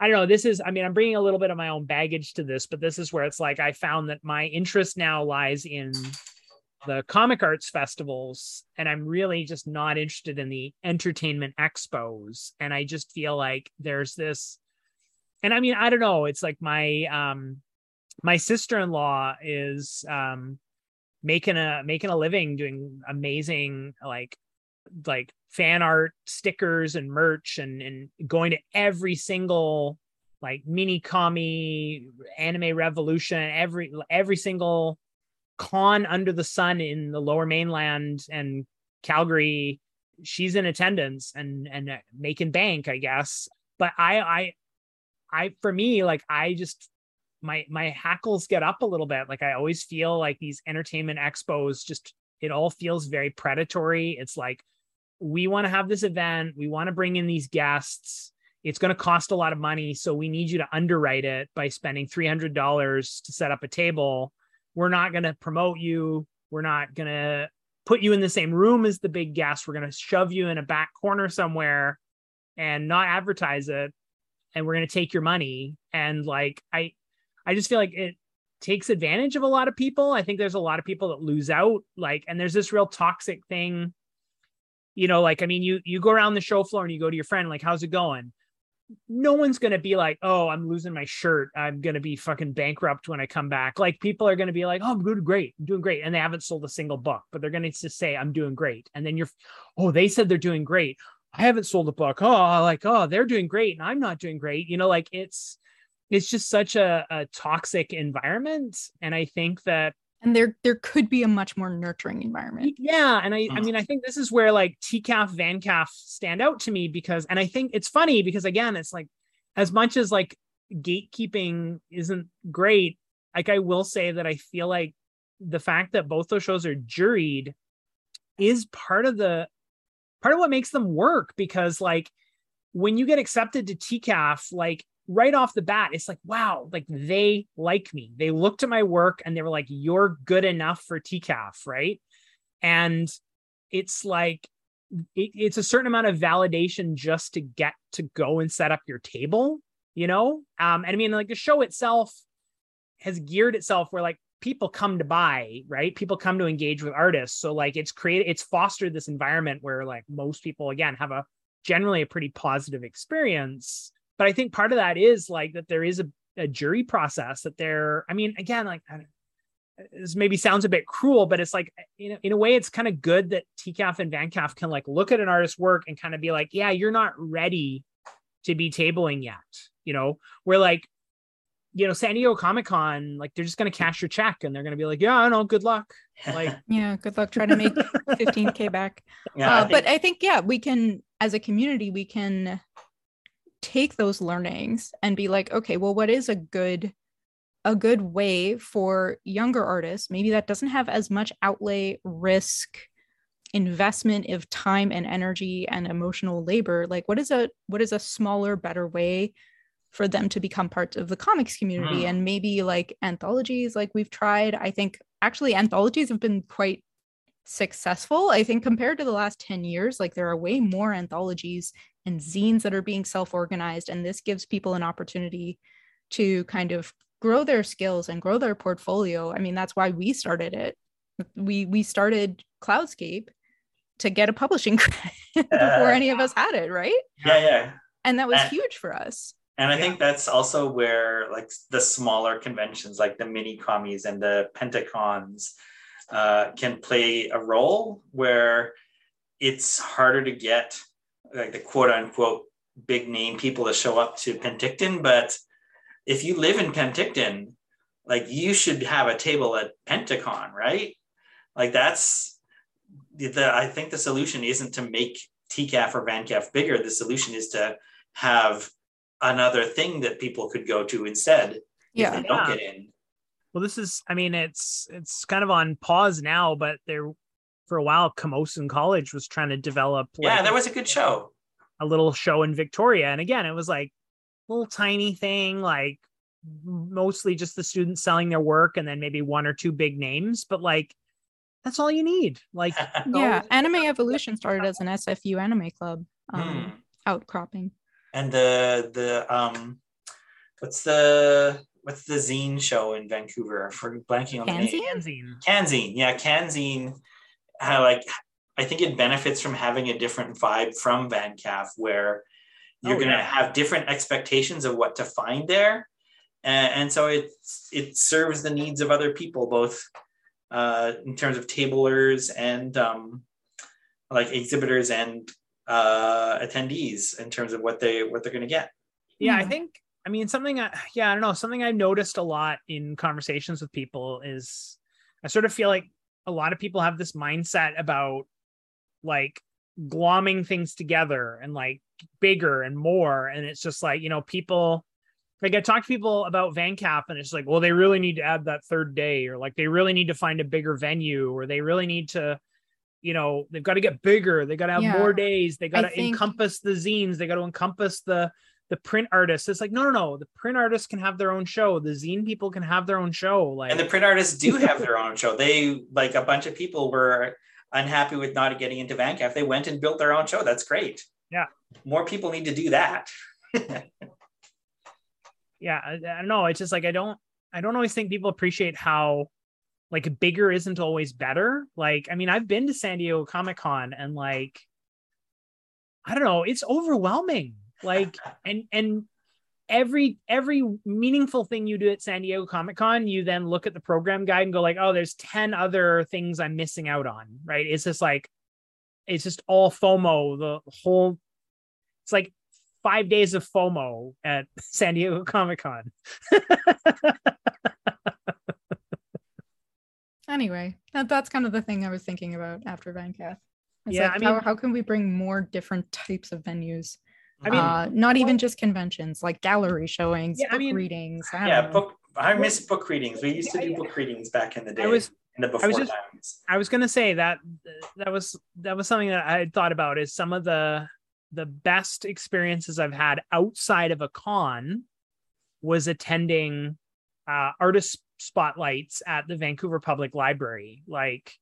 S2: I don't know this is i mean i'm bringing a little bit of my own baggage to this but this is where it's like i found that my interest now lies in the comic arts festivals and i'm really just not interested in the entertainment expos and i just feel like there's this and i mean i don't know it's like my um my sister-in-law is um making a making a living doing amazing like like fan art stickers and merch and and going to every single like mini commie anime revolution every every single con under the sun in the lower mainland and calgary she's in attendance and and uh, making bank i guess. But i i i for me like i just my my hackles get up a little bit. Like i always feel like these entertainment expos just it all feels very predatory. It's like we want to have this event. We want to bring in these guests. It's going to cost a lot of money. So we need you to underwrite it by spending $300 to set up a table we're not going to promote you. We're not going to put you in the same room as the big guest. We're going to shove you in a back corner somewhere and not advertise it. And we're going to take your money. And like, I, I just feel like it takes advantage of a lot of people. I think there's a lot of people that lose out. Like, and there's this real toxic thing. You know, like, I mean, you, you go around the show floor and you go to your friend, like, how's it going? no one's to be like, oh, I'm losing my shirt. I'm to be fucking bankrupt when I come back. Like people are to be like, oh, I'm doing great. I'm doing great. And they haven't sold a single book, but they're to just say, I'm doing great. And then you're, oh, they said they're doing great. I haven't sold a book. Oh, like, oh, they're doing great. And I'm not doing great. You know, like it's, it's just such a, a toxic environment. And I think that
S3: and there there could be a much more nurturing environment.
S2: Yeah and i i mm. mean i think this is where like tcaf vancaf stand out to me because and i think it's funny because again it's like as much as like gatekeeping isn't great like i will say that i feel like the fact that both those shows are juried is part of the part of what makes them work because like when you get accepted to tcaf like right off the bat, it's like, wow, like they like me. They looked at my work and they were like, you're good enough for TCAF, right? And it's like, it, it's a certain amount of validation just to get to go and set up your table, you know? Um, and I mean, like the show itself has geared itself where like people come to buy, right? People come to engage with artists. So like it's created, it's fostered this environment where like most people, again, have a generally a pretty positive experience but I think part of that is like that there is a, a jury process that there. I mean, again, like this maybe sounds a bit cruel, but it's like in a, in a way, it's kind of good that TCAF and VanCaf can like look at an artist's work and kind of be like, yeah, you're not ready to be tabling yet. You know, where like you know, San Diego Comic Con, like they're just going to cash your check and they're going to be like, yeah, I know, good luck. Like,
S3: yeah, good luck trying to make 15K back. Yeah, uh, I think- but I think, yeah, we can, as a community, we can take those learnings and be like okay well what is a good a good way for younger artists? Maybe that doesn't have as much outlay risk investment of time and energy and emotional labor. Like what is a what is a smaller better way for them to become part of the comics community? Mm. and maybe like anthologies like we've tried. I think actually anthologies have been quite successful i think compared to the last 10 years. Like there are way more anthologies and zines that are being self-organized and this gives people an opportunity to kind of grow their skills and grow their portfolio. I mean that's why we started it. We we started cloudscape to get a publishing credit before any of us had it right?
S1: Yeah yeah.
S3: And that was and, huge for us.
S1: and i yeah. think that's also where like the smaller conventions like the mini commies and the pentacons uh, can play a role where it's harder to get like the quote unquote big name people to show up to Penticton, but if you live in Penticton, like you should have a table at Pentacon, right? Like that's the I think the solution isn't to make TCAF or VanCaf bigger. The solution is to have another thing that people could go to instead
S3: yeah. if
S1: they don't yeah. get in.
S2: Well, this is I mean it's it's kind of on pause now, but there for a while, Camosun College was trying to develop.
S1: Like, yeah, that was a good show.
S2: A little show in Victoria, and again, it was like a little tiny thing, like mostly just the students selling their work, and then maybe one or two big names. But like, that's all you need. Like,
S3: yeah, Anime Evolution started as an SFU anime club um, hmm. outcropping.
S1: And the the um, what's the what's the zine show in Vancouver? For blanking on
S3: Canzine?
S1: the name. Canzine. Canzine, yeah, Canzine how like I think it benefits from having a different vibe from VanCaf where you're oh, going to yeah. have different expectations of what to find there. And, and, so it, it serves the needs of other people, both uh, in terms of tablers and um, like exhibitors and uh, attendees in terms of what they, what they're going to get.
S2: Yeah, I think, I mean, something, I, yeah, I don't know, something I've noticed a lot in conversations with people is I sort of feel like a lot of people have this mindset about like glomming things together and like bigger and more. And it's just like, you know, people like I talk to people about VanCaf and it's like, well, they really need to add that third day, or like they really need to find a bigger venue, or they really need to, you know, they've got to get bigger, they got to have yeah. more days, they got to think... encompass the zines, they got to encompass the the print artists. It's like, no, no, no. The print artists can have their own show. The zine people can have their own show. Like,
S1: and the print artists do have their own show. They like a bunch of people were unhappy with not getting into VanCaf. They went and built their own show. That's great.
S2: Yeah,
S1: more people need to do that.
S2: yeah, I, I don't know. It's just like I don't. I don't always think people appreciate how like bigger isn't always better. Like, I mean, I've been to San Diego Comic Con and like, I don't know, it's overwhelming. Like, and and every every meaningful thing you do at San Diego Comic Con, you then look at the program guide and go like, oh, there's 10 other things I'm missing out on, right? It's just like it's just all FOMO, the whole it's like five days of FOMO at San Diego Comic Con.
S3: anyway, that, that's kind of the thing I was thinking about after VanCaf. It's
S2: yeah,
S3: like,
S2: I mean,
S3: how, how can we bring more different types of venues?
S2: I mean,
S3: uh, not even just conventions, like gallery showings,
S2: Yeah, I mean-
S3: readings. I
S1: yeah,
S3: know.
S1: book. I miss book readings. We used to do book readings back in the day.
S2: I was
S1: in the
S2: I was just-
S1: times.
S2: I was gonna say that that was that was something that I had thought about is some of the the best experiences I've had outside of a con was attending uh, artist spotlights at the Vancouver Public Library. Like,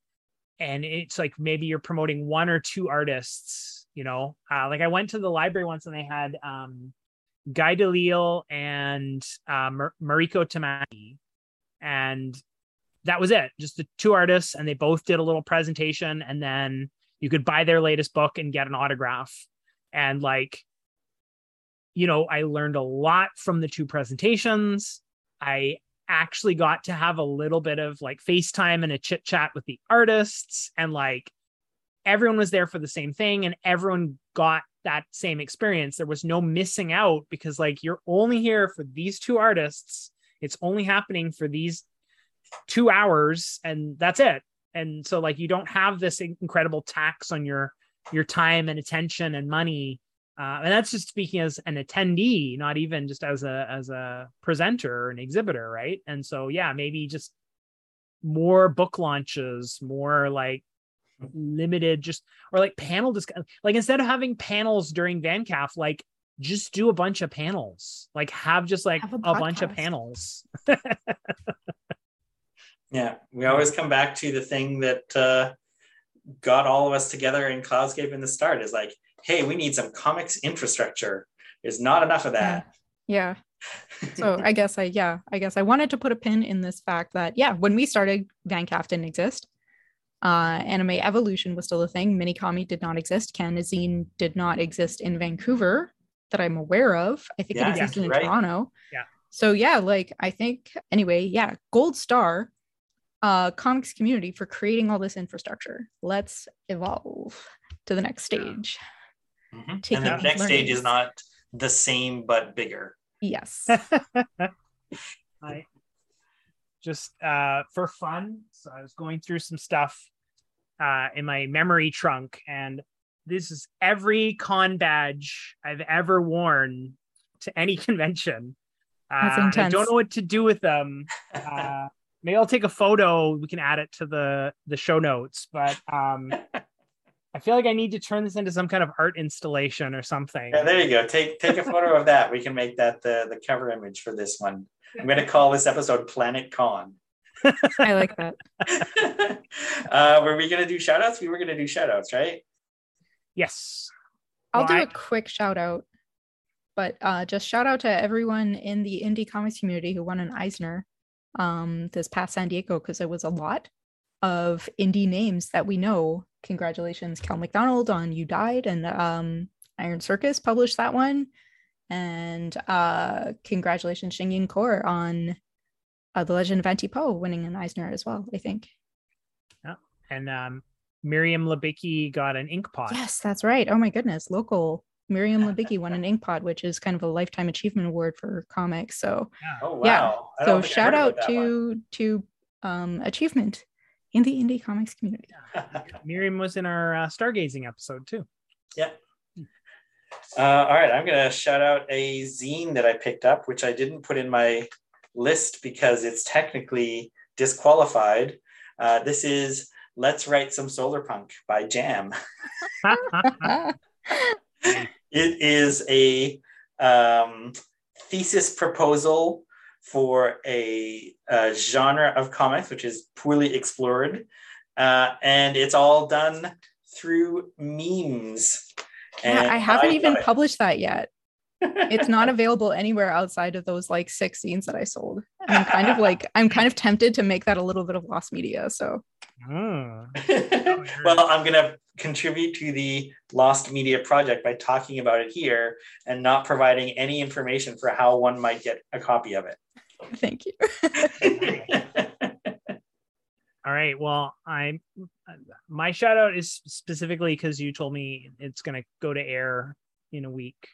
S2: and it's like maybe you're promoting one or two artists. You know, uh, like I went to the library once and they had um, Guy Delisle and uh, Mar- Mariko Tamaki, and that was it just the two artists and they both did a little presentation and then you could buy their latest book and get an autograph. And like you know i learned a lot from the two presentations. I actually got to have a little bit of like facetime and a chit chat with the artists and like everyone was there for the same thing and everyone got that same experience. There was no missing out because like you're only here for these two artists. It's only happening for these two hours and that's it. And so like you don't have this incredible tax on your your time and attention and money. Uh, and that's just speaking as an attendee not even just as a as a presenter or an exhibitor right? And so yeah maybe just more book launches more like limited just or like panel discuss like instead of having panels during vancaf like just do a bunch of panels like have just like
S3: Have a
S2: a bunch of panels
S1: Yeah, we always come back to the thing that uh, got all of us together in Cloudscape in the start is like, hey, we need some comics infrastructure. There's not enough of that.
S3: Yeah. So I guess I yeah, I guess I wanted to put a pin in this fact that yeah, when we started, VanCaf didn't exist. Uh, anime evolution was still a thing. Minikami did not exist. Canzine did not exist in Vancouver that I'm aware of. I think
S1: Yeah,
S3: it existed in
S1: right.
S3: Toronto.
S2: Yeah.
S3: So yeah, like I think anyway, yeah, gold star uh comics community for creating all this infrastructure. Let's evolve to the next stage.
S1: Mhm.
S3: Taking
S1: And the
S3: these
S1: next stage is not the same but bigger.
S3: Yes.
S2: I just uh for fun. So I was going through some stuff uh in my memory trunk and this is every con badge I've ever worn to any convention.
S3: That's
S2: Uh, I don't know what to do with them. Uh maybe I'll take a photo, we can add it to the the show notes, but um I feel like I need to turn this into some kind of art installation or something.
S1: Yeah, there you go. Take take a photo of that. We can make that the, the cover image for this one. I'm going to call this episode Planet Con.
S3: I like that.
S1: uh, were we going to do shout outs? We were going to do shout outs, right?
S2: Yes.
S3: I'll
S2: Well,
S3: do
S2: I-
S3: a quick shout out, but uh, just shout out to everyone in the indie comics community who won an Eisner um, this past San Diego because it was a lot of indie names that we know. Congratulations, Kel McDonald on You Died, and um, Iron Circus published that one. And uh, congratulations, Shing Yin Khor on uh, The Legend of Auntie Po winning an Eisner as well, I think. Yeah.
S2: And um Miriam Libicki got an ink pot.
S3: Yes, that's right. Oh my goodness. Local Miriam Libicki won an Inkpot, which is kind of a lifetime achievement award for comics. So
S1: Oh, wow.
S3: Yeah. So
S1: don't think I
S3: shout out
S1: about one.
S3: to to um achievement in the indie comics community.
S2: Miriam was in our uh, stargazing episode too.
S1: Yeah. Uh, all right, I'm going to shout out a zine that I picked up, which I didn't put in my list because it's technically disqualified. Uh, this is Let's Write Some Solar Punk by Jam. It is a um, thesis proposal for a, a, genre of comics which is poorly explored, uh, and it's all done through memes.
S3: Yeah, I haven't I even published that yet. It's not available anywhere outside of those like six zines that I sold. I'm kind of like I'm kind of tempted to make that a little bit of lost media. So
S1: oh. well, I'm gonna contribute to the lost media project by talking about it here and not providing any information for how one might get a copy of it.
S3: Thank you.
S2: All right. Well, I'm my shout out is specifically because you told me it's going to go to air in a week,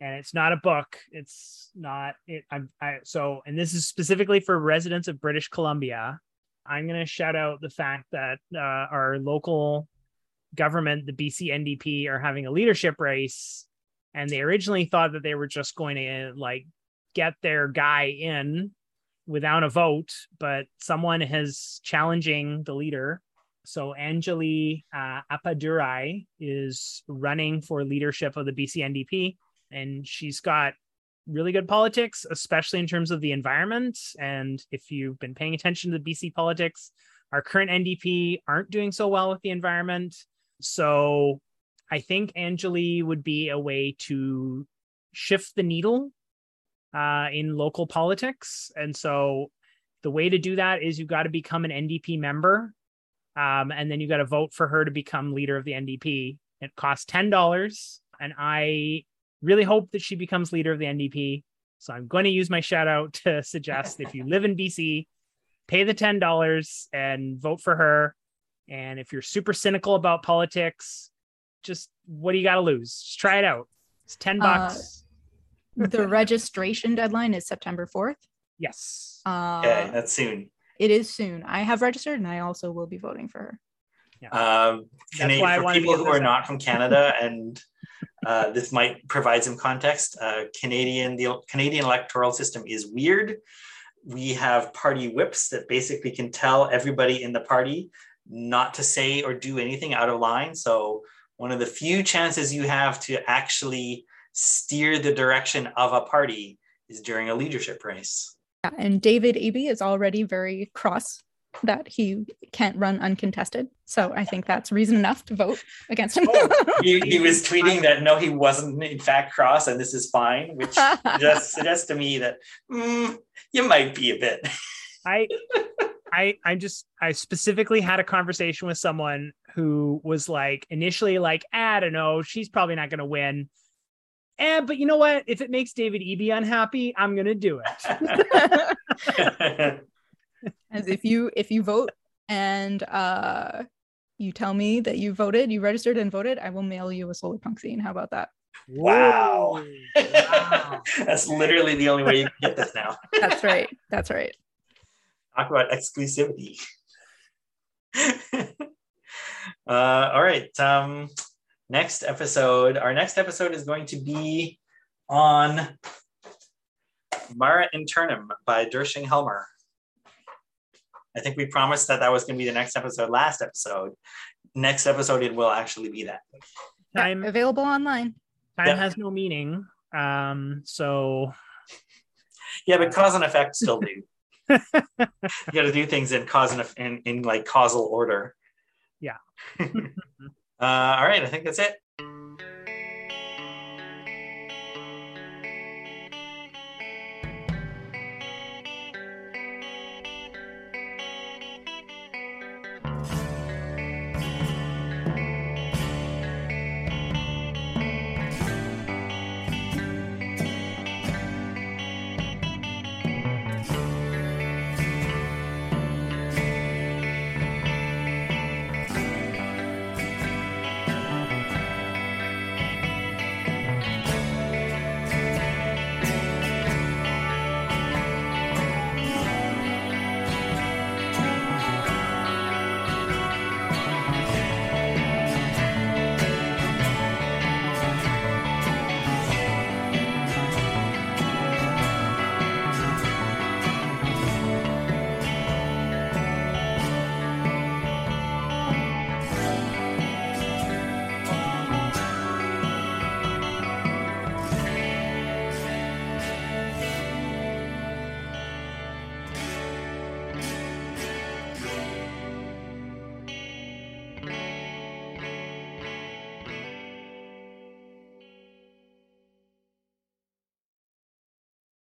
S2: and it's not a book. It's not. It, I'm I, so, and this is specifically for residents of British Columbia. I'm going to shout out the fact that uh, our local government, the BC NDP, are having a leadership race, and they originally thought that they were just going to like get their guy in without a vote, but someone is challenging the leader. So Anjali uh, Appadurai is running for leadership of the BC NDP, and she's got really good politics, especially in terms of the environment. And if you've been paying attention to the BC politics, our current NDP aren't doing so well with the environment. So I think Anjali would be a way to shift the needle uh, in local politics. And so the way to do that is you've got to become an NDP member. Um, and then you got to vote for her to become leader of the NDP. It costs $10. And I really hope that she becomes leader of the NDP. So I'm going to use my shout out to suggest if you live in BC, pay the $10 and vote for her. And if you're super cynical about politics, just what do you got to lose? Just try it out. It's 10 uh, bucks.
S3: Uh, the registration deadline is September 4th.
S2: Yes.
S1: Uh, yeah, that's soon.
S3: It is soon. I have registered and I also will be voting for her.
S1: Yeah. Um, Canadian, for people who are not from Canada, and uh, this might provide some context. Uh, Canadian, the Canadian electoral system is weird. We have party whips that basically can tell everybody in the party not to say or do anything out of line. So, one of the few chances you have to actually steer the direction of a party is during a leadership race.
S3: Yeah, and David Eby is already very cross that he can't run uncontested. So I think that's reason enough to vote against him.
S1: oh, he, he, was tweeting that no, he wasn't in fact cross and this is fine, which just suggests to me that mm, you might be a bit.
S2: I I I'm just I specifically had a conversation with someone who was like initially like ah, I don't know she's probably not going to win. And but you know what? If it makes David Eby unhappy, I'm gonna do it.
S3: As if you if you vote and uh you tell me that you voted, you registered and voted, I will mail you a solar punk zine. How about that?
S1: Wow. wow. That's literally the only way you can get this now.
S3: That's right. That's right
S1: talk about exclusivity. uh, all right. Um, next episode, our next episode is going to be on Mare Internum by Der-shing Helmer. I think we promised that that was going to be the next episode, last episode. Next episode, it will actually be that.
S3: Time available online.
S2: Time yep. has no meaning. Um, so
S1: yeah, but cause and effect still do you got to do things in cause and in, in like causal order.
S2: Yeah.
S1: uh, all right, I think that's it.